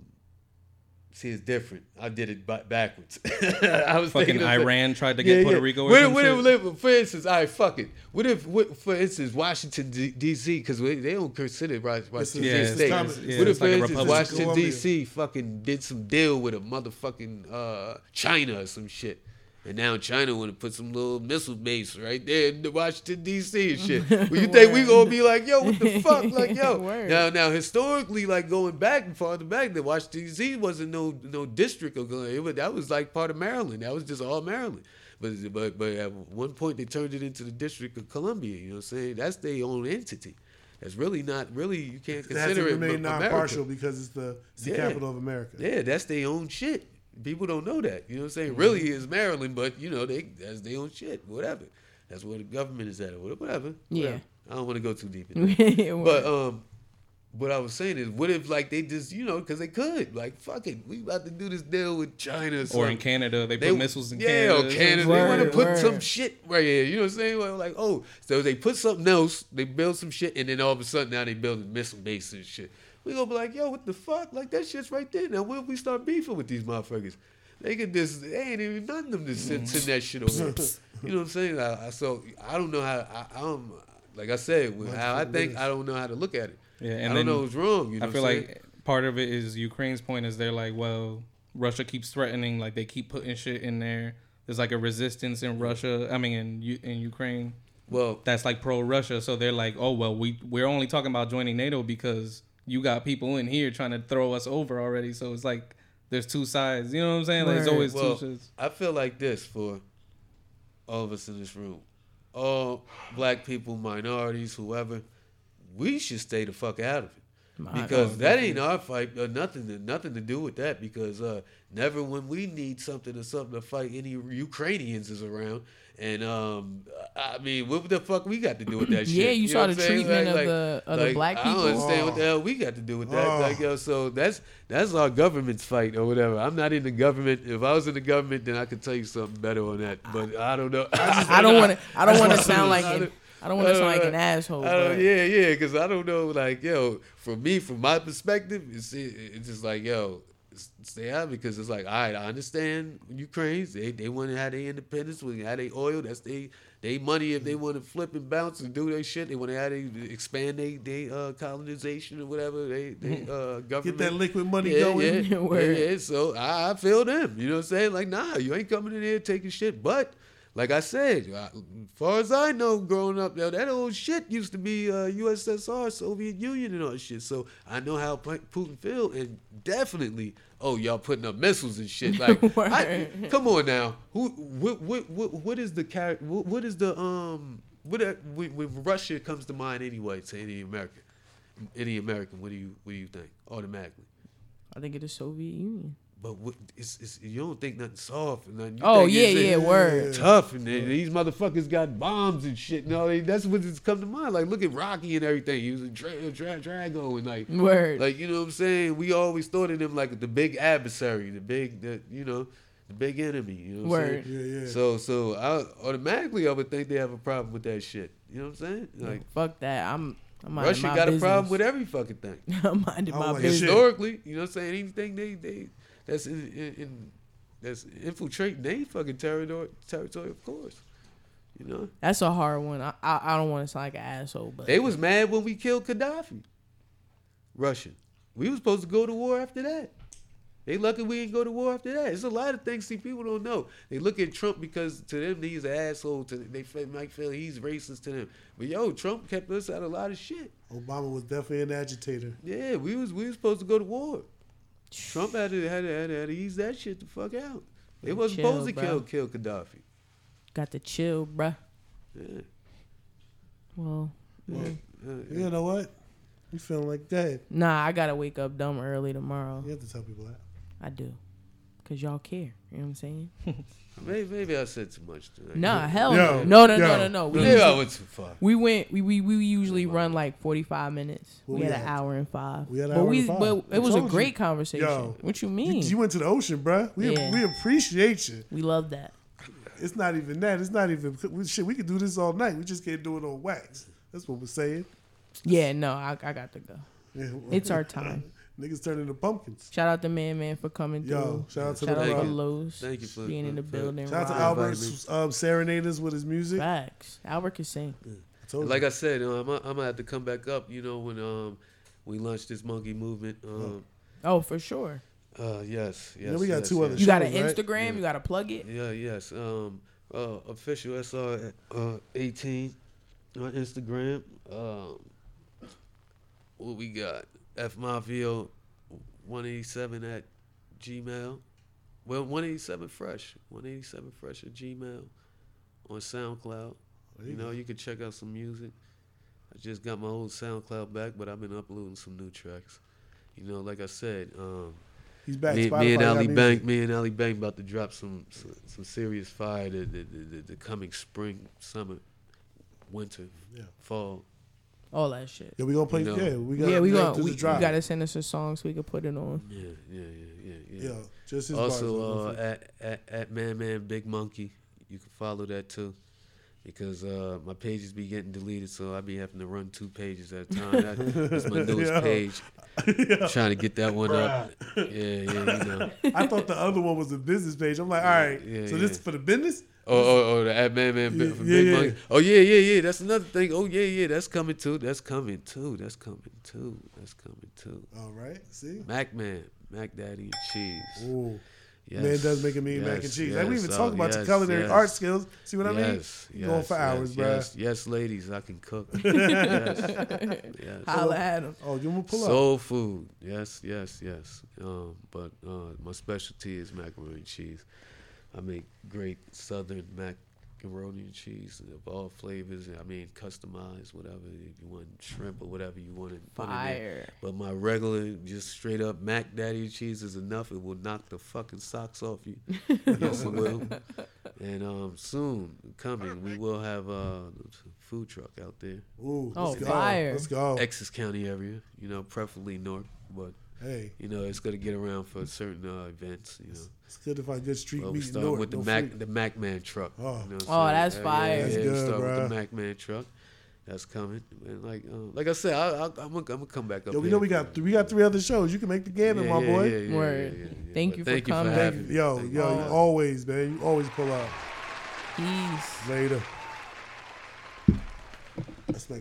See, it's different. I did it ba- backwards. (laughs) I was Fucking thinking of the- Iran tried to get Puerto Rico or What if, some what if, if- for instance, all right, fuck it. What if, what, for instance, Washington D.C. because they don't consider Wa- Washington Yeah, D.C. it's state. yeah, what if, it's like for instance. Washington D.C. fucking did some deal with a motherfucking uh, China or some shit, and now China want to put some little missile base right there in the Washington D.C. and shit. (laughs) Well, you think we gonna be like, yo, what the (laughs) fuck, like, yo? Word. Now, now, historically, like going back and farther back, the Washington D.C. wasn't no no district of it was, that was like part of Maryland. That was just all Maryland. But but but at one point they turned it into the District of Columbia. You know what I'm saying? That's their own entity. That's really not really you can't It has to consider it remain Ma- non-partial because it's the, it's the Yeah. capital of America. Yeah, that's their own shit. People don't know that. You know what I'm saying? Really is Maryland, but you know they that's their own shit. Whatever. That's where the government is at. Or whatever. Yeah. Whatever. I don't want to go too deep. In (laughs) that. But um, what I was saying is, what if like they just you know because they could like fuck it, we about to do this deal with China or, Or in. Canada, they put missiles in yeah, Canada. or Canada. They want to put word. some shit right here. You know what I'm saying? Well, like, oh, so they put something else, they build some shit, and then all of a sudden now they building missile bases and shit. We gonna be like, yo, what the fuck? Like that shit's right there. Now when we start beefing with these motherfuckers, they can just they ain't even none of them to send, send that shit over. You know what I'm saying? I, I, so I don't know how. I, I don't like I said. How I think I don't know how to look at it. Yeah, and I don't know what's wrong. You know I feel what I'm saying? like part of it is Ukraine's point is they're like, well, Russia keeps threatening, like they keep putting shit in there. There's like a resistance in Russia. I mean, in U- in Ukraine, well, that's like pro Russia. So they're like, oh well, we we're only talking about joining NATO because you got people in here trying to throw us over already. So it's like there's two sides. You know what I'm saying? Like it's Right. always Well, two shits. I feel like this for all of us in this room, all black people, minorities, whoever, we should stay the fuck out of it. My Because God. that ain't our fight, or nothing, to, nothing to do with that. Because uh, never when we need something or something to fight, any Ukrainians is around. And um, I mean, what the fuck we got to do with that (clears throat) shit? Yeah, you know saw the treatment of the- of the black I people. don't understand what the Oh. hell we got to do with that. Oh. Like, yo, so that's that's our government's fight or whatever. I'm not in the government. If I was in the government, then I could tell you something better on that. But I don't know. I don't want to. I don't want to sound like I don't- I don't want to sound like an uh, asshole. I don't, but- yeah, yeah, because I don't know, like, yo, for me, from my perspective, it's it's just like, yo, s- stay out because it's like, all right, I understand Ukraine's they they want to have their independence, we have their oil, that's they they money if they want to flip and bounce and do their shit. They want to add they expand they they uh, colonization or whatever. They they (laughs) uh, government Get that liquid money yeah, going. Yeah, yeah, (laughs) Word. yeah. So I, I feel them. You know what I'm saying? Like, nah, you ain't coming in here taking shit. But like I said, I- as far as I know, growing up, yo, that old shit used to be uh, USSR, Soviet Union, and all that shit. So I know how Putin feel, and definitely, oh, y'all putting up missiles and shit. (laughs) Like, I, come on now, who, what, what, what, what is the character? What, what is the um, what when, when Russia comes to mind anyway to any American, any American? What do you, what do you think automatically? I think it is Soviet Union. But what, it's, it's, you don't think nothing soft and nothing. You Oh think yeah, it's, yeah, word. (laughs) Tough and they- these motherfuckers got bombs and shit. No, they, that's what it's come to mind. Like look at Rocky and everything. He was a Dra- Dra- Drago and like, Word. like you know what I'm saying. We always thought of them like the big adversary, the big, the you know, the big enemy. You know what I'm Word. saying? Yeah, yeah. So so I automatically I would think they have a problem with that shit. You know what I'm saying? Like Fuck that. I'm. I'm Russia my got business. a problem with every fucking thing. (laughs) I'm minding my like business. historically, you know what I'm saying? Anything they they that's in, in, in that's infiltrating they fucking territory territory, of course. You know? That's a hard one. I I, I don't want to sound like an asshole, but They was mad when we killed Gaddafi. Russian. We was supposed to go to war after that. They lucky we didn't go to war after that. It's a lot of things see people don't know. They look at Trump because to them he's an asshole. To they feel, might feel he's racist to them. But yo, Trump kept us out of a lot of shit. Obama was definitely an agitator. Yeah, we was we was supposed to go to war. Trump had to had to, had to, had to ease that shit the fuck out. They wasn't Chill, supposed to bro. kill kill Gaddafi. got to chill, bruh. Yeah, Well, yeah, yeah. You know what? You feeling like that? nah, I gotta wake up dumb early tomorrow. You have to tell people that. I do, cause y'all care. You know what I'm saying? (laughs) Maybe, maybe I said too much tonight. Nah, hell Yo, no, no, no, yo. no, no, no. We, Maybe I went too far. we went. We, we we usually run like 45 minutes. What we we had an hour and five. We had an but hour we and five. but I it was a told you. great conversation. Yo, what you You, mean? you went to the ocean, bruh. We Yeah. we appreciate you. we love that. It's not even that. It's not even we, shit. We could do this all night. We just can't do it on wax. That's what we're saying. Yeah, no, I, I got to go. Yeah. It's our (laughs) time. Niggas turning into pumpkins. Shout out to Man Man for coming Yo, through. shout out to Shout the out to Thank you. Lowe's Thank you for- being in the for- building. Shout out to Rob. Albert inviting um, serenade us with his music. Facts. Albert can sing. I told you. Like I said, uh, I'm, I'm gonna have to come back up. You know when um we launched this monkey movement. Um, Oh, for sure. uh, yes, yes. Yeah, we got yes, two other yes. You got an right? Instagram. Yeah. You got to plug it. Yeah, yes. Um, uh, official SR uh, 18 on Instagram. Um, what we got? F Mafia 187 at Gmail. Well, 187 Fresh. 187 Fresh at Gmail. On SoundCloud. You you know, you can check out some music. I just got my old SoundCloud back, but I've been uploading some new tracks. You know, like I said, um, He's back. me, me and Ali. Bank, me and Ali Bank about to drop some some, some serious fire the, the, the, the, the coming spring, summer, winter, Yeah. fall. All that shit. Yeah, we gonna play. You know. yeah, we got. Yeah, we gonna. to we, the you drop. gotta send us a song so we can put it on. Yeah, yeah, yeah, yeah, yeah. Yeah, just his bars, also, though. uh, at, at at Man Man Big Monkey, you can follow that too. Because uh, my pages be getting deleted, so I be having to run two pages at a time. That, (laughs) that's my newest Yeah. page. (laughs) Trying to get that one up. Yeah, yeah, you know. (laughs) I thought the other one was a business page. I'm like, all right, Yeah, so yeah. this is for the business. Oh, oh, oh, the at man, man, Yeah, yeah, big yeah. money. Oh, yeah, yeah, yeah. That's another thing. Oh, yeah, yeah. That's coming too. That's coming too. That's coming too. That's coming too. All right, see. Mac Man, Mac Daddy and cheese. Ooh, Yes. man does make a mean mac and Yes, cheese. like we yes, even oh, talk about your yes, culinary yes. art skills. See what I mean? Yes, going for yes, hours, yes. Yes, yes, ladies, I can cook. (laughs) yes, yes. Holla at him. Oh, you want to pull up? Soul food. Yes, yes, yes. Um, but uh, my specialty is macaroni and cheese. I make great southern macaroni and cheese of all flavors. I mean, customized, whatever if you want, shrimp or whatever you want to put in there. Fire. But my regular, just straight up Mac Daddy cheese is enough. It will knock the fucking socks off you. (laughs) yes, it will. And um, soon coming, we will have a food truck out there, Ooh, Oh, let's go. fire. Let's go. Essex County area. You know, preferably north, but Hey, you know it's gonna get around for certain uh, events. You know, it's good to find good street well, we start North. with the no Mac, free. the Mac Man truck. Oh. you know Oh, that's Yeah, fire. Yeah, That's yeah, we good, start with the Mac Man truck. That's coming. And like, uh, like I said, I, I, I'm, gonna, I'm gonna come back up. Yo, we here know we got it. th- we got three other shows. You can make the gamut, Yeah, my boy. yeah, yeah, Word. yeah, yeah, yeah. Thank But you for thank coming. You for Thank you. me. Yo, Thank yo, you. you always, man. You always pull up Peace. later. Let's make